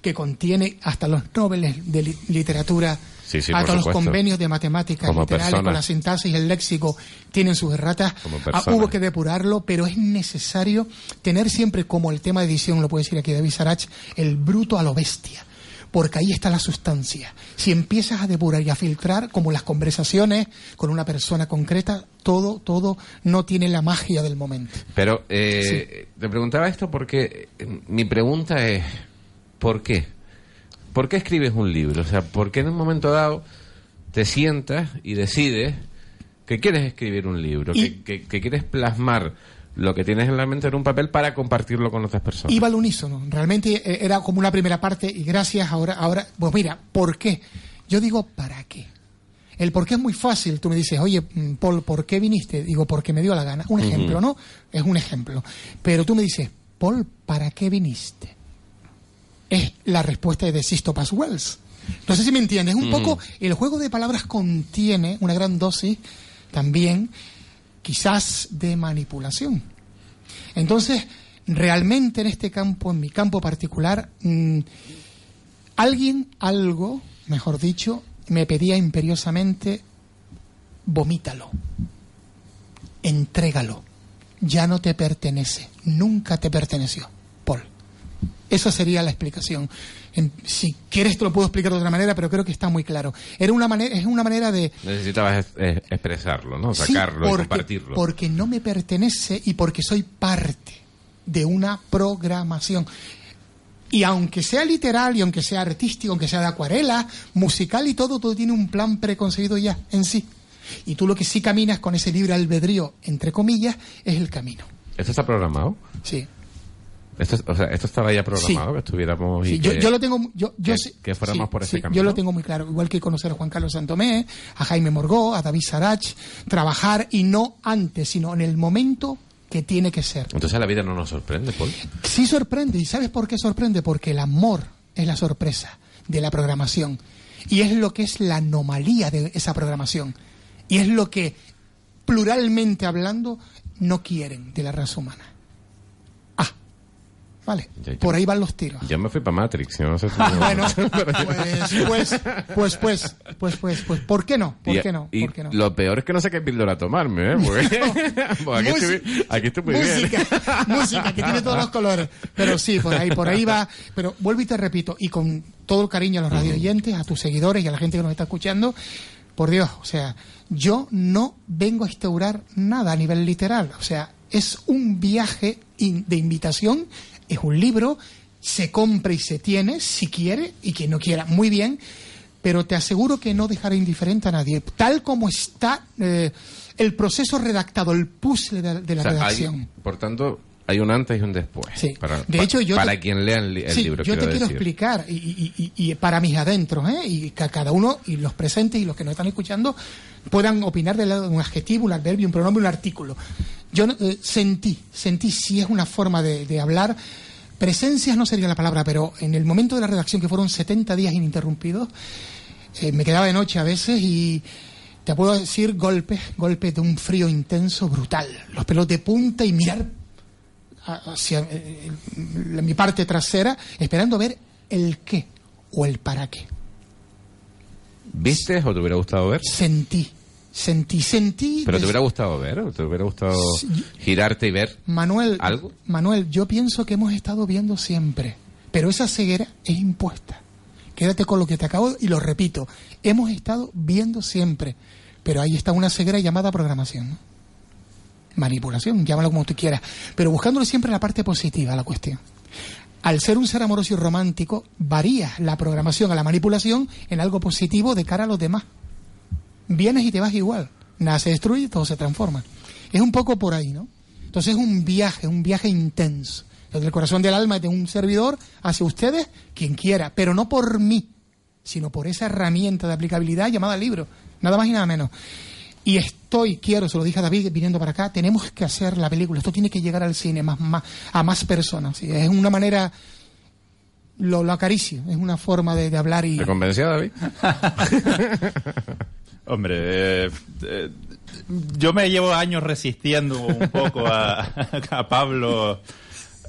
que contiene hasta los noveles de li- literatura, Sí, sí, hasta por los convenios de matemáticas Como literales persona. con la sintaxis y el léxico tienen sus erratas. Ah, hubo que depurarlo, pero es necesario tener siempre como el tema de edición, lo puede decir aquí David Sarach, el bruto a lo bestia. Porque ahí está la sustancia. Si empiezas a depurar y a filtrar, como las conversaciones con una persona concreta, todo, todo no tiene la magia del momento. Pero eh, te preguntaba esto porque eh, mi pregunta es, ¿por qué? ¿Por qué escribes un libro? O sea, ¿por qué en un momento dado te sientas y decides que quieres escribir un libro, que, que- que quieres plasmar lo que tienes en la mente en un papel para compartirlo con otras personas? Iba al unísono. Realmente eh, era como una primera parte y gracias ahora, ahora, pues mira, ¿por qué? Yo digo, ¿para qué? El por qué es muy fácil. Tú me dices, oye, mm, Paul, ¿por qué viniste? Digo, porque me dio la gana. Un ejemplo, ¿no? Es un ejemplo. Pero tú me dices, Paul, ¿para qué viniste? Es la respuesta de Sisto Paz Wells. No sé si me entiendes. Un poco, el juego de palabras contiene una gran dosis también, quizás, de manipulación. Entonces, realmente en este campo, en mi campo particular, mm, alguien, algo, mejor dicho, me pedía imperiosamente, vomítalo, entrégalo, ya no te pertenece, nunca te perteneció. Esa sería la explicación. En- si quieres te lo puedo explicar de otra manera, pero creo que está muy claro. Era una manera, es una manera de Necesitabas es- es- expresarlo, ¿no? Sí, Sacarlo y porque, compartirlo. Porque no me pertenece y porque soy parte de una programación. Y aunque sea literal y aunque sea artístico, aunque sea de acuarela, musical y todo, todo tiene un plan preconcebido ya en sí. Y tú lo que sí caminas con ese libre albedrío, entre comillas, es el camino. ¿Esto está programado? Sí. Esto, o sea, esto estaba ya programado, Sí. que estuviéramos y Sí, que, yo lo tengo, yo, yo que, sí- que fuéramos sí, por ese camino. Yo lo tengo muy claro, igual que conocer a Juan Carlos Santomé, a Jaime Morgó, a David Sarach, trabajar y no antes, sino en el momento que tiene que ser. Entonces la vida no nos sorprende, Paul. Sí sorprende, ¿y sabes por qué sorprende? Porque el amor es la sorpresa de la programación y es lo que es la anomalía de esa programación y es lo que pluralmente hablando no quieren de la raza humana. Vale, Ya, ya. por ahí van los tiros. Yo me fui para Matrix, yo no sé si- bueno, pues, pues, pues, pues, pues, pues, pues, ¿por qué no? ¿Por Y- qué no? ¿Por qué no? lo peor es que no sé qué píldora tomarme, ¿eh? Porque, porque aquí, estoy, aquí estoy muy música, bien. música que tiene todos los colores. Pero sí, por ahí, por ahí va. Pero vuelvo y te repito, y con todo el cariño a los radio oyentes, a tus seguidores y a la gente que nos está escuchando, por Dios, o sea, yo no vengo a instaurar nada a nivel literal. O sea, es un viaje de invitación, es un libro, se compra y se tiene, si quiere, y quien no quiera, muy bien, pero te aseguro que no dejaré indiferente a nadie. Tal como está eh, el proceso redactado, el puzzle de, de la O sea, hay- redacción. por tanto, hay un antes y un después. Sí. Para, De hecho, yo para te- quien lea el, li- el Sí, libro. yo te quiero quiero decir. explicar, y, y- y- y para mis adentros, ¿eh? y que cada uno, y los presentes y los que nos están escuchando, puedan opinar de un adjetivo, un adverbio, un pronombre, un artículo. Yo no- eh, sentí, sentí si es una forma de, de hablar. Presencias no sería la palabra, pero en el momento de la redacción, que fueron 70 días ininterrumpidos, eh, me quedaba de noche a veces y te puedo decir golpes, golpes de un frío intenso, brutal. Los pelos de punta y mirar hacia eh, mi parte trasera, esperando ver el qué o el para qué. ¿Viste o te hubiera gustado ver? Sentí, sentí, sentí. ¿Pero te hubiera gustado ver? ¿O te hubiera gustado girarte y ver Manuel, algo? Manuel, yo pienso que hemos estado viendo siempre, pero esa ceguera es impuesta. Quédate con lo que te acabo y lo repito. Hemos estado viendo siempre, pero ahí está una ceguera llamada programación. ¿no? Manipulación, llámalo como tú quieras, pero buscándole siempre la parte positiva a la cuestión. Al ser un ser amoroso y romántico, varía la programación a la manipulación en algo positivo de cara a los demás. Vienes y te vas igual. Nada se destruye, todo se transforma. Es un poco por ahí, ¿no? Entonces es un viaje, un viaje intenso. Desde el corazón del alma de un servidor hacia ustedes, quien quiera, pero no por mí, sino por esa herramienta de aplicabilidad llamada libro. Nada más y nada menos. Y estoy, quiero, se lo dije a David viniendo para acá, tenemos que hacer la película. Esto tiene que llegar al cine, más, más, a más personas. Y Es una manera, lo, lo acaricio, es una forma de, de hablar y... ¿Te convenció, David? Hombre, eh, eh, yo me llevo años resistiendo un poco a, Pablo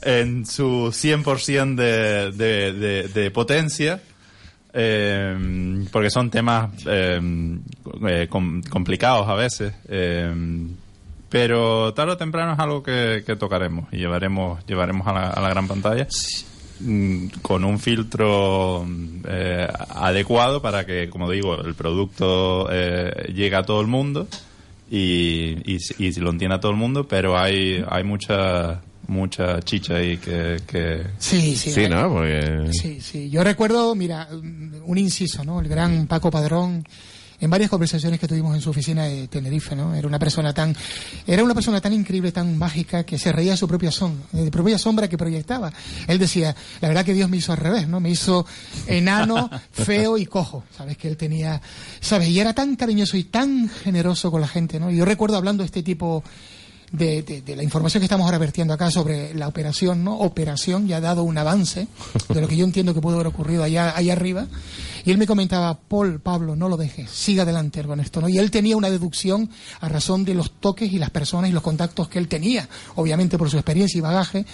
en su 100% de, de, de, potencia, eh, porque son temas eh, eh, com- complicados a veces. pero tarde o temprano es algo que, tocaremos y llevaremos, llevaremos a la, a la gran pantalla mm, con un filtro mm, eh, adecuado para que, como digo, el producto eh, llegue a todo el mundo y, y, y lo entienda todo el mundo, pero hay, hay mucha mucha chicha ahí que... que... Sí, sí. Sí, hay- ¿no? Porque... Sí, sí. Yo recuerdo, mira, un inciso, ¿no? El gran Paco Padrón en varias conversaciones que tuvimos en su oficina de Tenerife, ¿no? Era una persona tan, era una persona tan increíble, tan mágica, que se reía de su propia sombra, de propia sombra que proyectaba. Él decía, la verdad que Dios me hizo al revés, ¿no? Me hizo enano, feo y cojo, ¿sabes? Que él tenía, ¿sabes? Y era tan cariñoso y tan generoso con la gente, ¿no? Y yo recuerdo hablando de este tipo de, de, la información que estamos ahora vertiendo acá sobre la operación, ¿no? Operación ya ha dado un avance de lo que yo entiendo que pudo haber ocurrido allá, allá arriba. Y él me comentaba, Paul, Pablo, no lo dejes, siga adelante con esto, ¿no? Y él tenía una deducción a razón de los toques y las personas y los contactos que él tenía, obviamente por su experiencia y bagaje,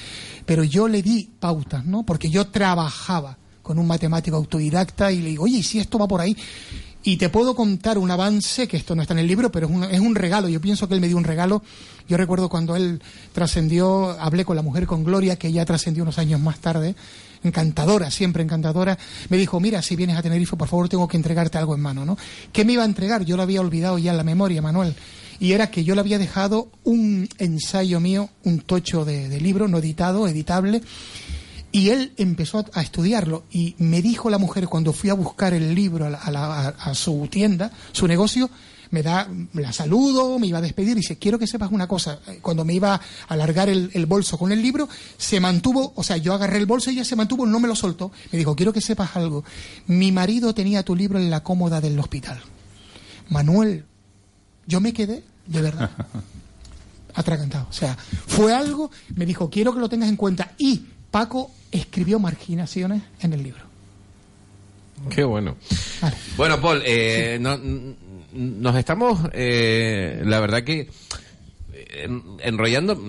pero yo le di pautas, ¿no? Porque yo trabajaba con un matemático autodidacta y le digo, oye, si esto va por ahí, y te puedo contar un avance, que esto no está en el libro, pero es un, es un regalo. Yo pienso que él me dio un regalo. Yo recuerdo cuando él trascendió, hablé con la mujer con Gloria, que ya trascendió unos años más tarde, encantadora, siempre encantadora. Me dijo, mira, si vienes a Tenerife, por favor, tengo que entregarte algo en mano, ¿no? ¿Qué me iba a entregar? Yo lo había olvidado ya en la memoria, Manuel. Y era que yo le había dejado un ensayo mío, un tocho de, de libro, no editado, editable, y él empezó a, estudiarlo y me dijo la mujer cuando fui a buscar el libro a, su tienda, su negocio, me da, la saludo, me iba a despedir y dice, quiero que sepas una cosa, cuando me iba a alargar el, el, bolso con el libro, se mantuvo, o sea, yo agarré el bolso y ella se mantuvo, no me lo soltó, me dijo, quiero que sepas algo, mi marido tenía tu libro en la cómoda del hospital. Manuel, yo me quedé, de verdad, atragantado, o sea, fue algo, me dijo, quiero que lo tengas en cuenta y Paco escribió marginaciones en el libro. Qué bueno. Bueno, Paul, eh, nos estamos, eh, la verdad que enrollando,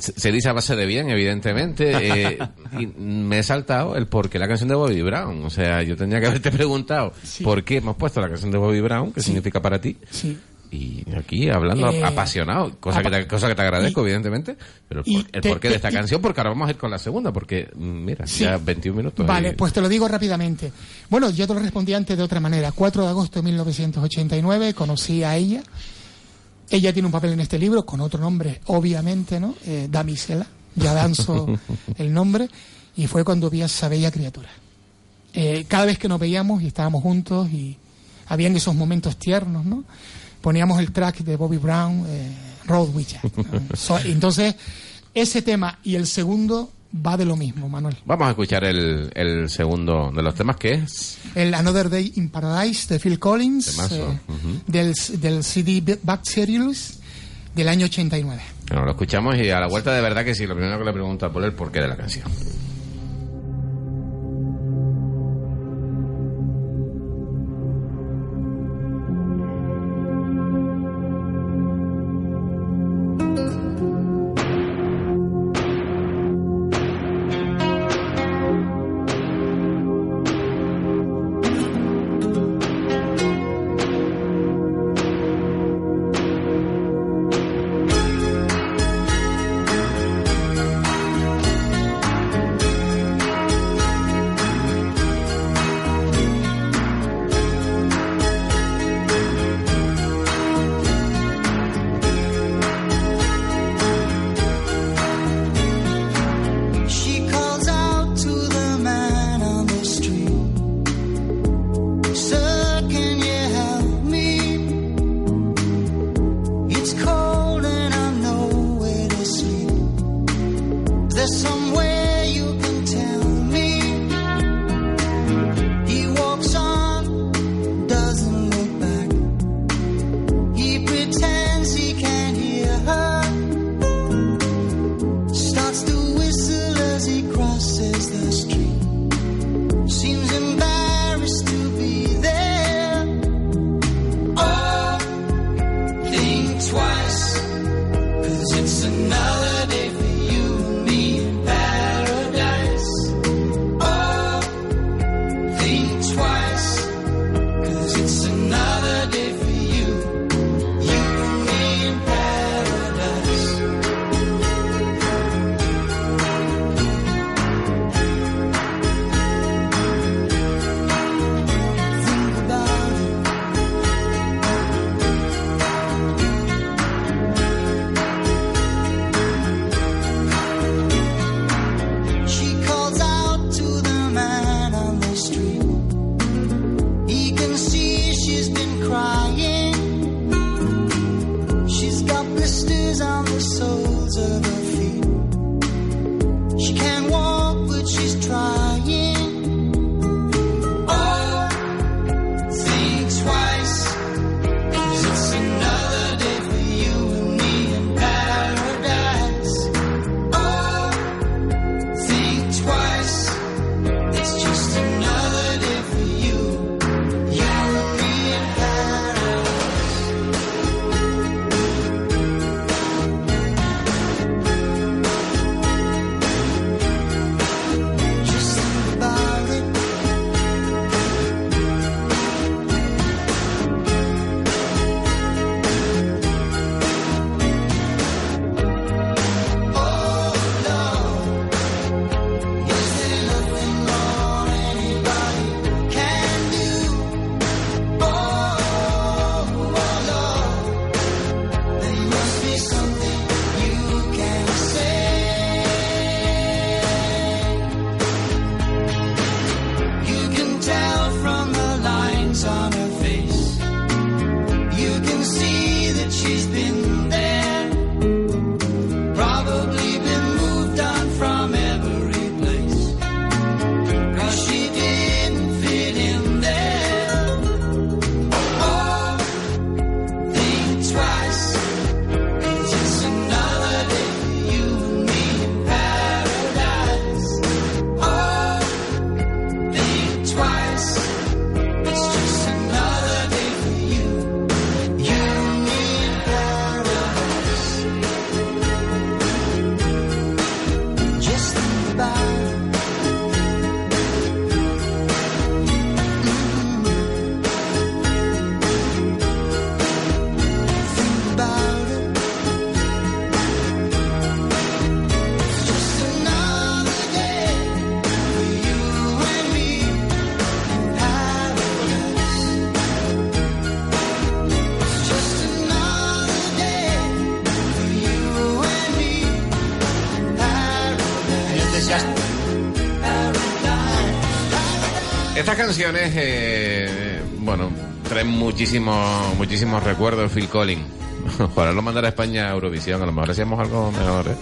se dice a base de bien, evidentemente, eh, y me he saltado el por qué la canción de Bobby Brown. O sea, yo tenía que haberte preguntado por qué hemos puesto la canción de Bobby Brown, qué significa para ti. Sí y aquí hablando eh, apasionado, cosa, que te, cosa que te agradezco, evidentemente, pero el, porqué de esta canción, porque ahora vamos a ir con la segunda, porque mm, mira, ya 21 minutos. Vale, pues te lo digo rápidamente. Bueno, yo te lo respondí antes de otra manera. 4 de agosto de 1989 conocí a ella. Ella tiene un papel en este libro con otro nombre, obviamente, ¿no? Eh, Damisela, ya danzo el nombre, y fue cuando vi a esa bella criatura. Eh, cada vez que nos veíamos y estábamos juntos y habían esos momentos tiernos, ¿no? Poníamos el track de Bobby Brown, eh, Road Witcher. entonces, ese tema y el segundo va de lo mismo, Manuel. Vamos a escuchar el, el segundo de los temas que es. El Another Day in Paradise de Phil Collins, eh, del, del CD Back Series del año 89. Bueno, lo escuchamos y a la vuelta de verdad que sí, lo primero que le pregunto a Paul es el porqué de la canción. Canciones, eh, bueno, traen muchísimos, muchísimos recuerdos Phil Collins. Ojalá lo mandara a España a Eurovisión, a lo mejor hacíamos algo mejor. ¿eh?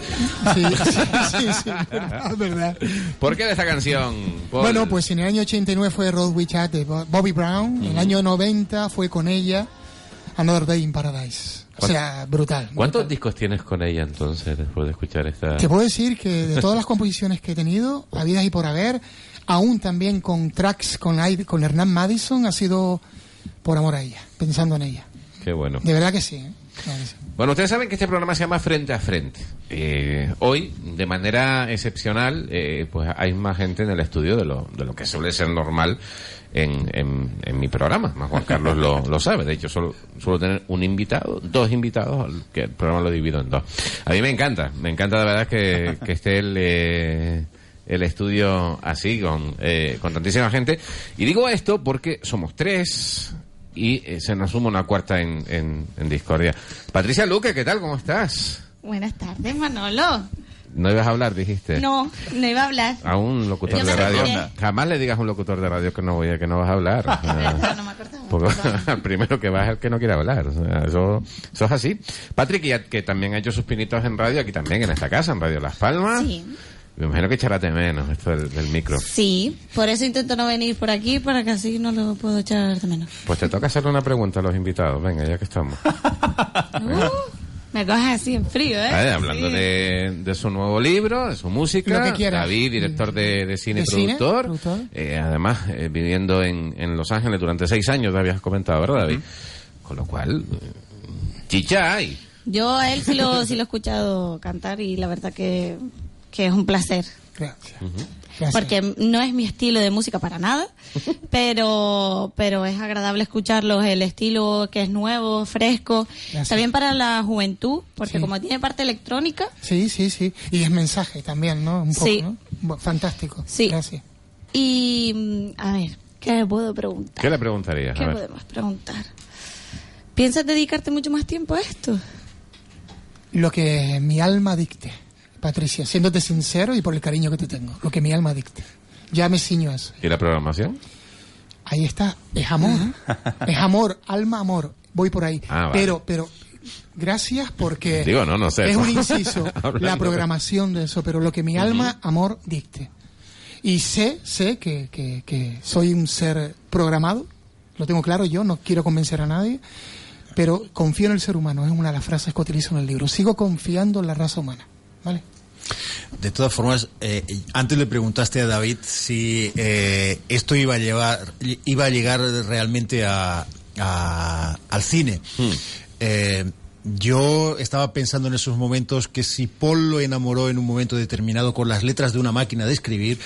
Sí, sí, sí, sí, verdad, verdad. ¿Por qué de esta canción? Paul? Bueno, pues en el año 89 fue Road We Chat de Bo- Bobby Brown. En el año 90 fue con ella Another Day in Paradise. O sea, brutal. ¿Cuántos discos tienes con ella entonces después de escuchar esta? Te puedo decir que de todas las composiciones que he tenido, habidas y por haber, aún también con tracks con, con Hernán Madison, ha sido por amor a ella, pensando en ella. Qué bueno. De verdad que sí. ¿eh? Claro que sí. Bueno, ustedes saben que este programa se llama Frente a Frente. Eh, hoy, de manera excepcional, eh, pues hay más gente en el estudio de lo, de lo que suele ser normal en, en, en mi programa. Más Juan Carlos lo, lo sabe. De hecho, solo suelo tener un invitado, dos invitados, que el programa lo divido en dos. A mí me encanta, me encanta de verdad que, que esté el... eh, el estudio así, con, eh, con tantísima gente. Y digo esto porque somos tres y eh, se nos suma una cuarta en, en, en Discordia. Patricia Luque, ¿qué tal? ¿Cómo estás? Buenas tardes, Manolo. No ibas a hablar, dijiste. No, no iba a hablar. A un locutor Yo de radio. Jamás le digas a un locutor de radio que no voy a, que no vas a hablar. O sea, No me acordaba. porque al primero que va es el que no quiere hablar. O sea, eso, eso es así. Patrick, que, que también ha hecho sus pinitos en radio, aquí también, en esta casa, en Radio Las Palmas. Sí. Me imagino que echará de menos esto del, del micro. Sí, por eso intento no venir por aquí, para que así no lo puedo echar de menos. Pues te toca hacerle una pregunta a los invitados. Venga, ya que estamos. Uh, me coges así en frío, ¿eh? Hablando Sí. de, de su nuevo libro, de su música. Lo que quieras. David, director de, de cine, productor. Productor. Eh, además, eh, viviendo en, en Los Ángeles durante seis años, te habías comentado, ¿verdad, David? Con lo cual, eh, chicha hay. Yo a él sí lo, sí lo he escuchado cantar y la verdad que, que es un placer. Gracias. Porque no es mi estilo de música para nada, pero, pero es agradable escucharlo, el estilo que es nuevo, fresco. Gracias. También para la juventud, porque Sí. como tiene parte electrónica, Sí, sí, sí. Y es mensaje también, ¿no? Un poco, Sí. ¿no? Fantástico. Sí. Gracias. y mm, a ver, ¿qué me puedo preguntar? ¿Qué le preguntarías? ¿Qué A ver. podemos preguntar? ¿Piensas dedicarte mucho más tiempo a esto? Lo que mi alma dicte, Patricia, siéndote sincero y por el cariño que te tengo. Lo que mi alma dicte. Ya me ciño a eso. ¿Y la programación? Ahí está. Es amor. es amor, alma, amor. Voy por ahí. Ah, vale. Pero, pero, gracias porque... Digo, no, no sé. Es un inciso, la programación de eso, pero lo que mi alma, amor, dicte. Y sé, sé que, que, que soy un ser programado, lo tengo claro yo, no quiero convencer a nadie, pero confío en el ser humano, es una de las frases que utilizo en el libro. Sigo confiando en la raza humana, ¿vale? De todas formas, eh, antes le preguntaste a David si eh, esto iba a llevar, iba a llegar realmente a, a- al cine. Eh, yo estaba pensando en esos momentos que si Paul lo enamoró en un momento determinado con las letras de una máquina de escribir,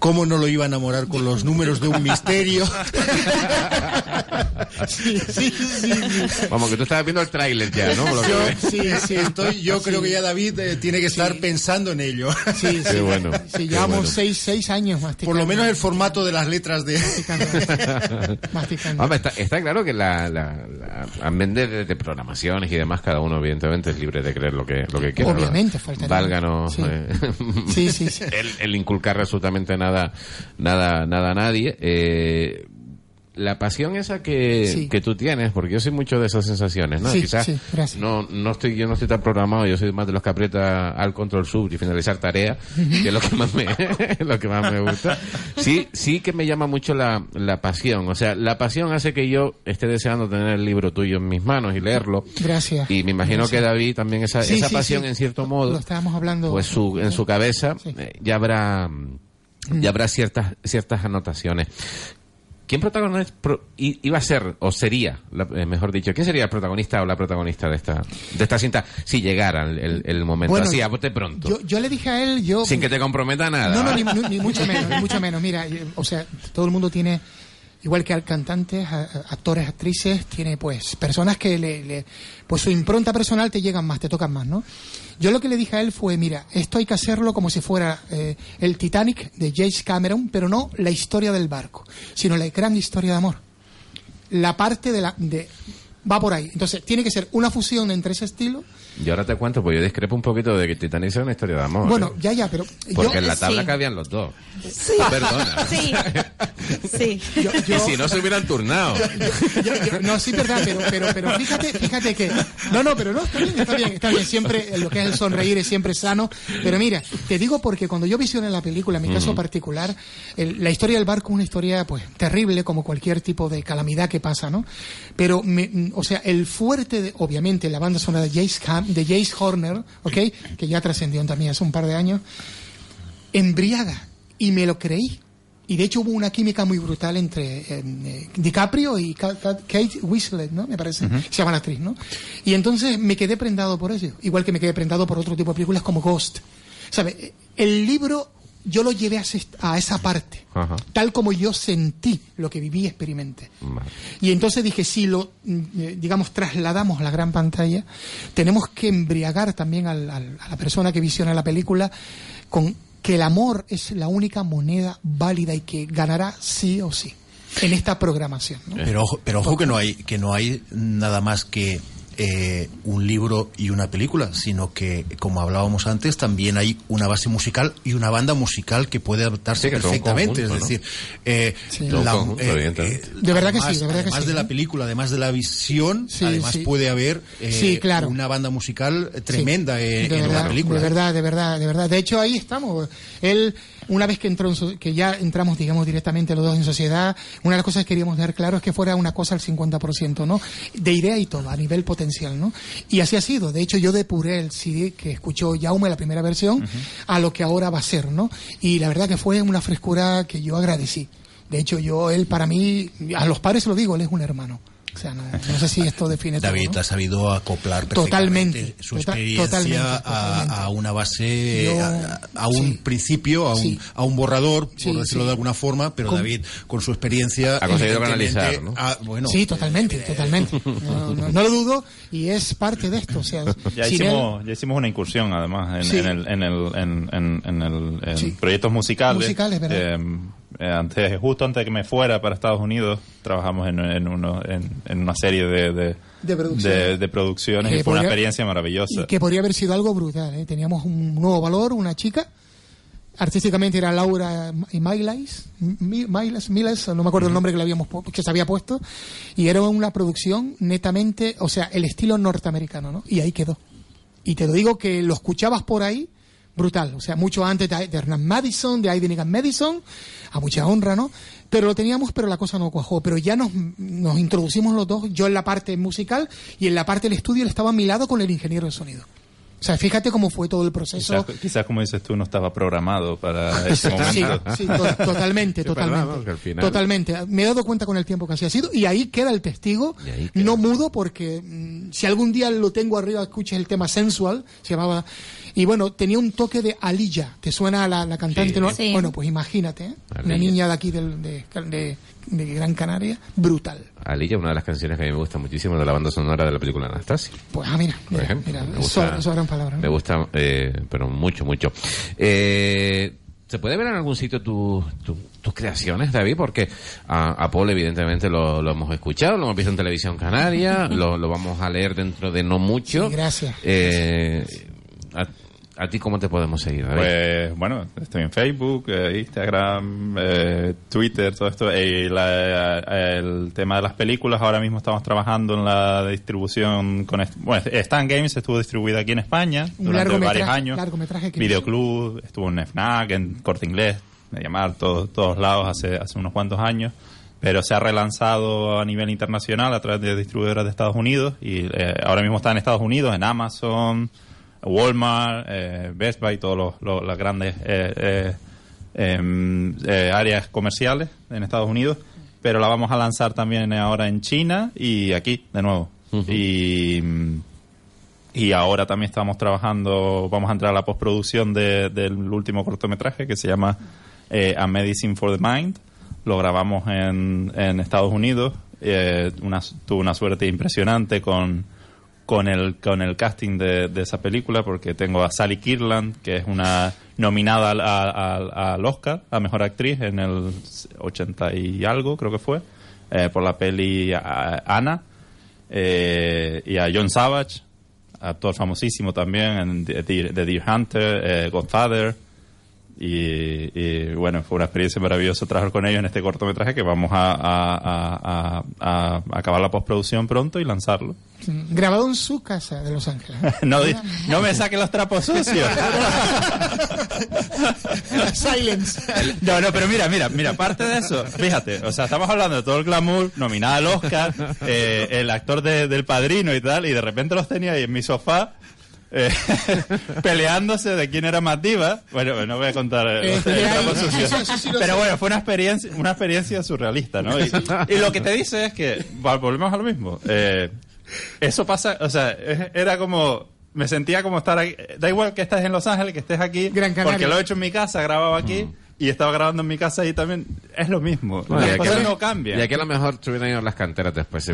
¿cómo no lo iba a enamorar con los números de un misterio? sí, sí, sí, Vamos, que tú estabas viendo el tráiler ya, ¿no? Por lo que Yo, sí, sí, estoy, yo creo que ya David eh, tiene que estar pensando en ello. Sí, Qué bueno. Sí, qué llevamos bueno. seis, seis años masticando. Por lo menos el formato de las letras de... masticando. Hombre, está, está claro que la, la, la- amén de, de- de programaciones y demás, cada uno evidentemente es libre de creer lo que, lo que quiera. Obviamente, faltaría. Válganos Sí. eh, Sí, sí, sí. El, el inculcar absolutamente nada, nada, nada a nadie. Eh, la pasión esa que, Sí. que tú tienes, porque yo soy mucho de esas sensaciones, ¿no? Sí, Quizás sí, no, no estoy, yo no estoy tan programado, yo soy más de los que aprieta al control sub y finalizar tarea, que es lo que más me, lo que más me gusta. Sí, sí que me llama mucho la, la pasión, o sea, la pasión hace que yo esté deseando tener el libro tuyo en mis manos y leerlo. Gracias. Y me imagino Gracias. que David también esa, esa pasión en cierto modo Lo estábamos hablando. pues su, en su cabeza eh, ya habrá Ya habrá ciertas ciertas anotaciones. ¿Quién protagonista pro- iba a ser o sería, la- eh, mejor dicho, quién sería el protagonista o la protagonista de esta de esta cinta si llegara el, momento Bueno, así a bote pronto, Yo, yo le dije a él, yo... sin que te comprometa nada? No, no, ni, ni- mucho menos, ni mucho menos. Mira, o sea, todo el mundo tiene, igual que cantantes, a- a- actores, actrices, tiene pues personas que le, le- pues su impronta personal te llegan más, te tocan más, ¿no? Yo lo que le dije a él fue, mira, esto hay que hacerlo como si fuera eh, el Titanic de James Cameron, pero no la historia del barco, sino la gran historia de amor. La parte de la, de, va por ahí. Entonces, tiene que ser una fusión entre ese estilo. Y ahora te cuento, pues yo discrepo un poquito de que Titanic sea una historia de amor. Bueno, ¿eh? ya, ya, pero. Porque yo- en la tabla Sí. cabían los dos. Sí. Perdona. Sí. Sí. Y si no se hubieran turnado. Yo- yo- no, sí, verdad, pero, pero, pero fíjate, fíjate que. No, no, pero no, está bien, está bien, está bien. Siempre lo que es el sonreír es siempre sano. Pero mira, te digo porque cuando yo visioné la película, en mi caso particular, el- la historia del barco es una historia, pues, terrible, como cualquier tipo de calamidad que pasa, ¿no? Pero, me- o sea, el fuerte, de- obviamente, la banda sonora de Jace, Ham- de Jace Horner, ¿ok? Que ya trascendió también hace un par de años, embriaga. Y me lo creí. Y de hecho hubo una química muy brutal entre eh, DiCaprio y Ka- Ka- Kate Winslet, ¿no? Me parece. Se llama la actriz, ¿no? Y entonces me quedé prendado por eso. Igual que me quedé prendado por otro tipo de películas como Ghost. ¿Sabe? El libro yo lo llevé a, ese- a esa parte. Ajá. Tal como yo sentí lo que viví y experimenté. Vale. Y entonces dije, si lo, mm, eh, digamos, trasladamos a la gran pantalla, tenemos que embriagar también al- al- a la persona que visiona la película con que el amor es la única moneda válida y que ganará sí o sí en esta programación. ¿no? Pero ojo, pero ojo que no hay que no hay nada más que eh, un libro y una película, sino que, como hablábamos antes, también hay una base musical y una banda musical que puede adaptarse Sí, que perfectamente. conjunto, es ¿no? decir, eh, Sí. Todo un conjunto, evidentemente. De verdad que sí, de verdad que además de la ¿eh? película, además de la visión, Sí, además sí. puede haber eh, Sí, claro. una banda musical tremenda Sí, en, de en verdad, una película. De verdad, de verdad, de verdad. De hecho, ahí estamos. Él, una vez que entró, en so- que ya entramos, digamos, directamente los dos en sociedad, una de las cosas que queríamos dejar claro es que fuera una cosa al 50%, ¿no? De idea y todo, a nivel potencial, ¿no? Y así ha sido. De hecho, yo depuré el CD que escuchó Jaume, la primera versión, a lo que ahora va a ser, ¿no? Y la verdad que fue una frescura que yo agradecí. De hecho, yo, él para mí, a los padres se lo digo, él es un hermano. O sea, no, no sé si esto define todo, David ¿no? ha sabido acoplar Totalmente, su tota- experiencia totalmente, a, totalmente. a una base, Yo- a, a un principio, a un, Sí. a un borrador, por Sí, decirlo sí. de alguna forma, pero Con- David, con su experiencia... Ha conseguido canalizar, ¿no? ha- bueno, sí, totalmente, totalmente. No, no- no lo dudo y es parte de esto. O sea, Ya sin él- hicimos, ya hicimos una incursión, además, en, Sí. en el, en, el, en, en- en el- en Sí. proyectos musicales. Musicales, ¿verdad? Eh, eh, antes, justo antes de que me fuera para Estados Unidos, trabajamos en, en, uno, en, en una serie de, de, producciones y fue una experiencia maravillosa. y que podría haber sido algo brutal. ¿eh? Teníamos un nuevo valor, una chica. Artísticamente era Laura Miles, Miles, Miles, no me acuerdo el nombre que le habíamos que se había puesto, y era una producción netamente, o sea, el estilo norteamericano, ¿no? Y ahí quedó. Y te lo digo que lo escuchabas por ahí, brutal. O sea, mucho antes de, de Hernán Madison, de Aiden Madison, a mucha honra, ¿no? Pero lo teníamos, pero la cosa no cuajó. Pero ya nos, nos introducimos los dos, yo en la parte musical y en la parte del estudio él estaba a mi lado con el ingeniero de sonido. O sea, fíjate cómo fue todo el proceso. Quizás, quizás, como dices tú, no estaba programado para ese Sí, momento. sí, to- totalmente, Sí, totalmente. Totalmente. Me he dado cuenta con el tiempo que así ha sido y ahí queda el testigo, no mudo porque mm, si algún día lo tengo arriba, escuches el tema Sensual, se llamaba, y bueno, tenía un toque de Alilla, ¿te suena la, la cantante? Sí. no? Sí. Bueno, pues imagínate, ¿eh? una niña de aquí del- de, de- de Gran Canaria, brutal. Alilla, una de las canciones que a mí me gusta muchísimo de la banda sonora de la película Anastasia. Pues ah, mira, Por mira, ejemplo. mira, me eso, gusta, me gusta eh, pero mucho, mucho. Eh, ¿Se puede ver en algún sitio tu- tu- tus creaciones, David? Porque a, a Paul, evidentemente, lo, lo hemos escuchado, lo hemos visto en televisión canaria, lo, lo vamos a leer dentro de no mucho. Sí, gracias. Eh, a, ¿A ti cómo te podemos seguir, David? Pues bueno, estoy en Facebook, eh, Instagram, eh, Twitter, todo esto. Y la- el tema de las películas, ahora mismo estamos trabajando en la distribución con... Bueno, Stan Games estuvo distribuida aquí en España Un durante largometraje- varios años. largometraje que Videoclub, estuvo en FNAC, en Corte Inglés, Mediamar, todo- todos lados hace, hace unos cuantos años. Pero se ha relanzado a nivel internacional a través de distribuidoras de Estados Unidos y eh, ahora mismo está en Estados Unidos, en Amazon, Walmart, eh, Best Buy, todas las grandes eh, eh, em, eh, áreas comerciales en Estados Unidos, pero la vamos a lanzar también ahora en China y aquí de nuevo. Y y ahora también estamos trabajando, vamos a entrar a la postproducción de- del último cortometraje que se llama eh, A Medicine for the Mind. Lo grabamos en, en Estados Unidos. Eh, una, tuve una suerte impresionante con, con, el, con el casting de, de esa película porque tengo a Sally Kirland, que es una nominada al, al- al Oscar a Mejor Actriz en el 80 y algo, creo que fue, eh, por la peli ah, Ana eh, y a John Savage, actor famosísimo también en The- The Deer Hunter, eh, Godfather. Y, y, bueno, fue una experiencia maravillosa trabajar con ellos en este cortometraje que vamos a, a- a- a- a acabar la postproducción pronto y lanzarlo. Grabado en su casa de Los Ángeles. no, no me saque los trapos sucios. Silence. No, no, pero mira, mira, mira, aparte de eso, fíjate, o sea, estamos hablando de todo el glamour, nominada al Oscar, eh, el actor de- del padrino y tal, y de repente los tenía ahí en mi sofá. Eh, peleándose de quién era más diva. Bueno, no voy a contar eh, Eh, pero bueno, fue una experiencia, una experiencia surrealista, ¿no? Y, y lo que te dice es que, volvemos a lo mismo. eh, eso pasa, o sea, era como, me sentía como estar aquí, da igual que estés en Los Ángeles, que estés aquí, Canaria. porque lo he hecho en mi casa, grababa aquí, y estaba grabando en mi casa y también es lo mismo. Bueno, y Las aquí, cosas a lo- no cambian. y aquí a lo mejor se hubieran ido las canteras después. Se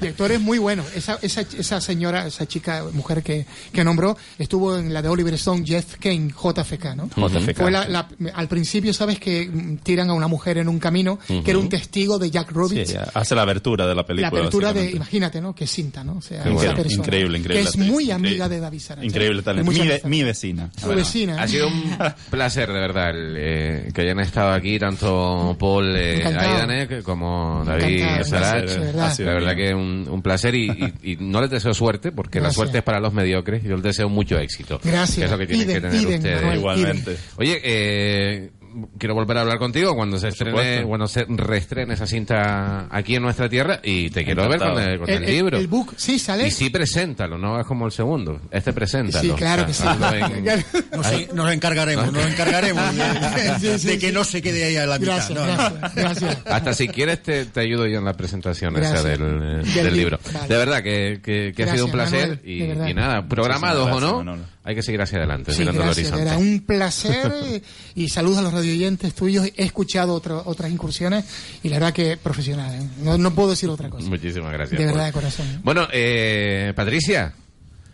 Y actor es muy bueno. Esa, esa, esa señora, esa chica, mujer que, que nombró, estuvo en la de Oliver Stone, Jeff Kane, JFK, ¿no? JFK. Fue la, la- al principio, ¿sabes? Que tiran a una mujer en un camino, que era un testigo de Jack Sí, Robbins. ya, hace la abertura de la la película. apertura de, básicamente. imagínate, ¿no? Que cinta, ¿no? O sea, Qué esa bueno. persona, Increíble, increíble Que es muy increíble. amiga de David Saracen. Increíble talento. Mi, mi vecina. Su vecina. Ha sido un placer, de verdad, el, eh, que hayan estado aquí tanto Paul eh. Aidanek como David Sarach. de verdad. La verdad que un, un placer y, y- y no les deseo suerte, porque la suerte es para los mediocres y yo les deseo mucho éxito. Gracias. Que es lo que tienen que tener ustedes. Igualmente. Oye, eh, quiero volver a hablar contigo cuando se estrene, cuando se reestrene esa cinta aquí en nuestra tierra y te quiero ver con el, con el libro. El book, sí, sale. y sí, preséntalo, no es como el segundo. Este preséntalo. Sí, claro que sí. Nos, nos encargaremos, nos encargaremos de, que no se quede ahí a la mitad. Gracias, No, no. gracias, gracias. Hasta si quieres te, te ayudo yo en la presentación esa Gracias. del, Del del libro. Vale. De verdad que, que- que ha sido un placer Manuel, y, nada, programados o no, Manolo. Hay que seguir hacia adelante, Sí, mirando gracias. el horizonte. Era un placer y saludos a los radioyentes tuyos. He escuchado otro- otras incursiones y la verdad que profesional. ¿eh? No, no puedo decir otra cosa. Muchísimas gracias. De verdad, de corazón. Bueno, eh, Patricia,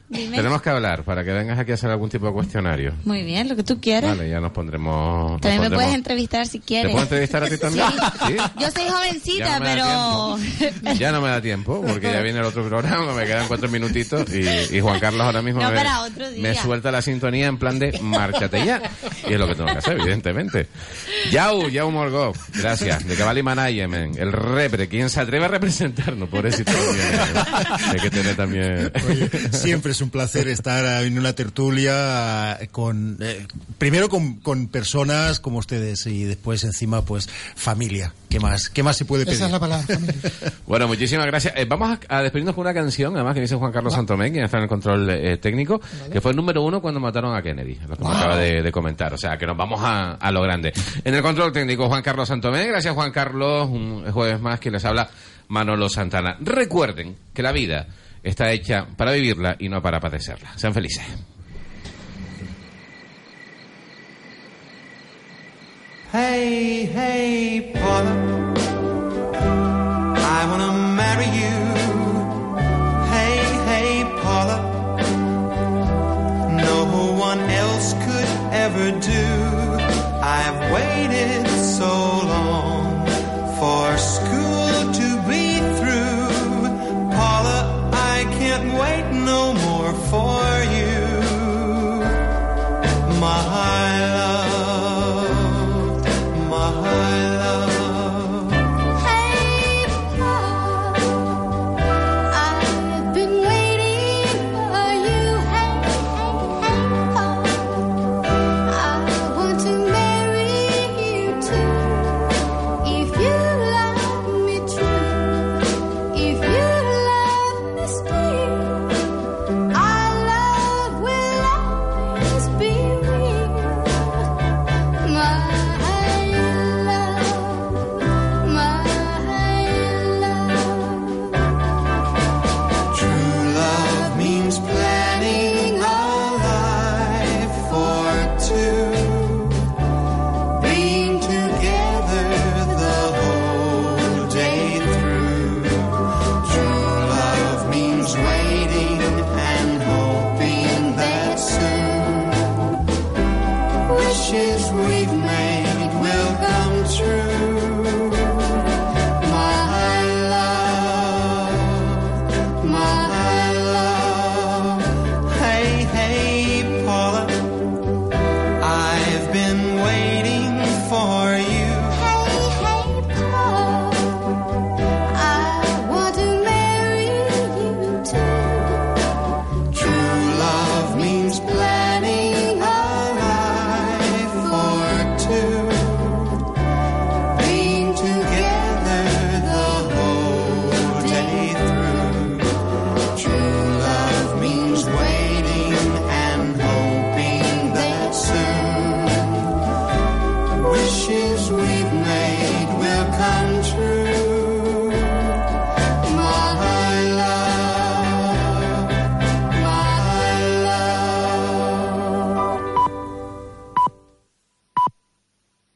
Dime. tenemos que hablar para que vengas aquí a hacer algún tipo de cuestionario. Muy bien, lo que tú quieras. Vale, ya nos pondremos... nos También me puedes entrevistar si ¿Te quieres. puedo entrevistar a ti también? Sí. ¿Sí? Yo soy jovencita, Ya pero... Ya no me da tiempo, porque ya viene el otro programa, me quedan cuatro minutitos y, y Juan Carlos ahora mismo No, me, para otro día. me suelta la sintonía en plan de márchate ya. Y es lo que tengo que hacer, evidentemente. Yau, Yau Morgó, gracias. De Cabal y Management, el repre, quien se atreve a representarnos, pobrecito. también, ¿eh? Hay que tener también... Oye, siempre es un placer estar en una tertulia eh, con eh, primero con, con personas como ustedes y después encima pues familia. ¿Qué más? ¿Qué más se puede pedir? Esa es la palabra, familia. Bueno, muchísimas gracias. Eh, vamos a, a despedirnos con una canción, además que dice Juan Carlos Santomé, quien está en el control eh, técnico, que fue el número uno cuando mataron a Kennedy, lo que me Wow. acaba de, de comentar. O sea, que nos vamos a, a lo grande. En el control técnico, Juan Carlos Santomé. Gracias, Juan Carlos. Un jueves más que les habla Manolo Santana. Recuerden que la vida está hecha para vivirla y no para padecerla. Sean felices. Hey, hey, Paula, I wanna marry you. Hey, hey, Paula, no one else could ever do. I've waited so long for school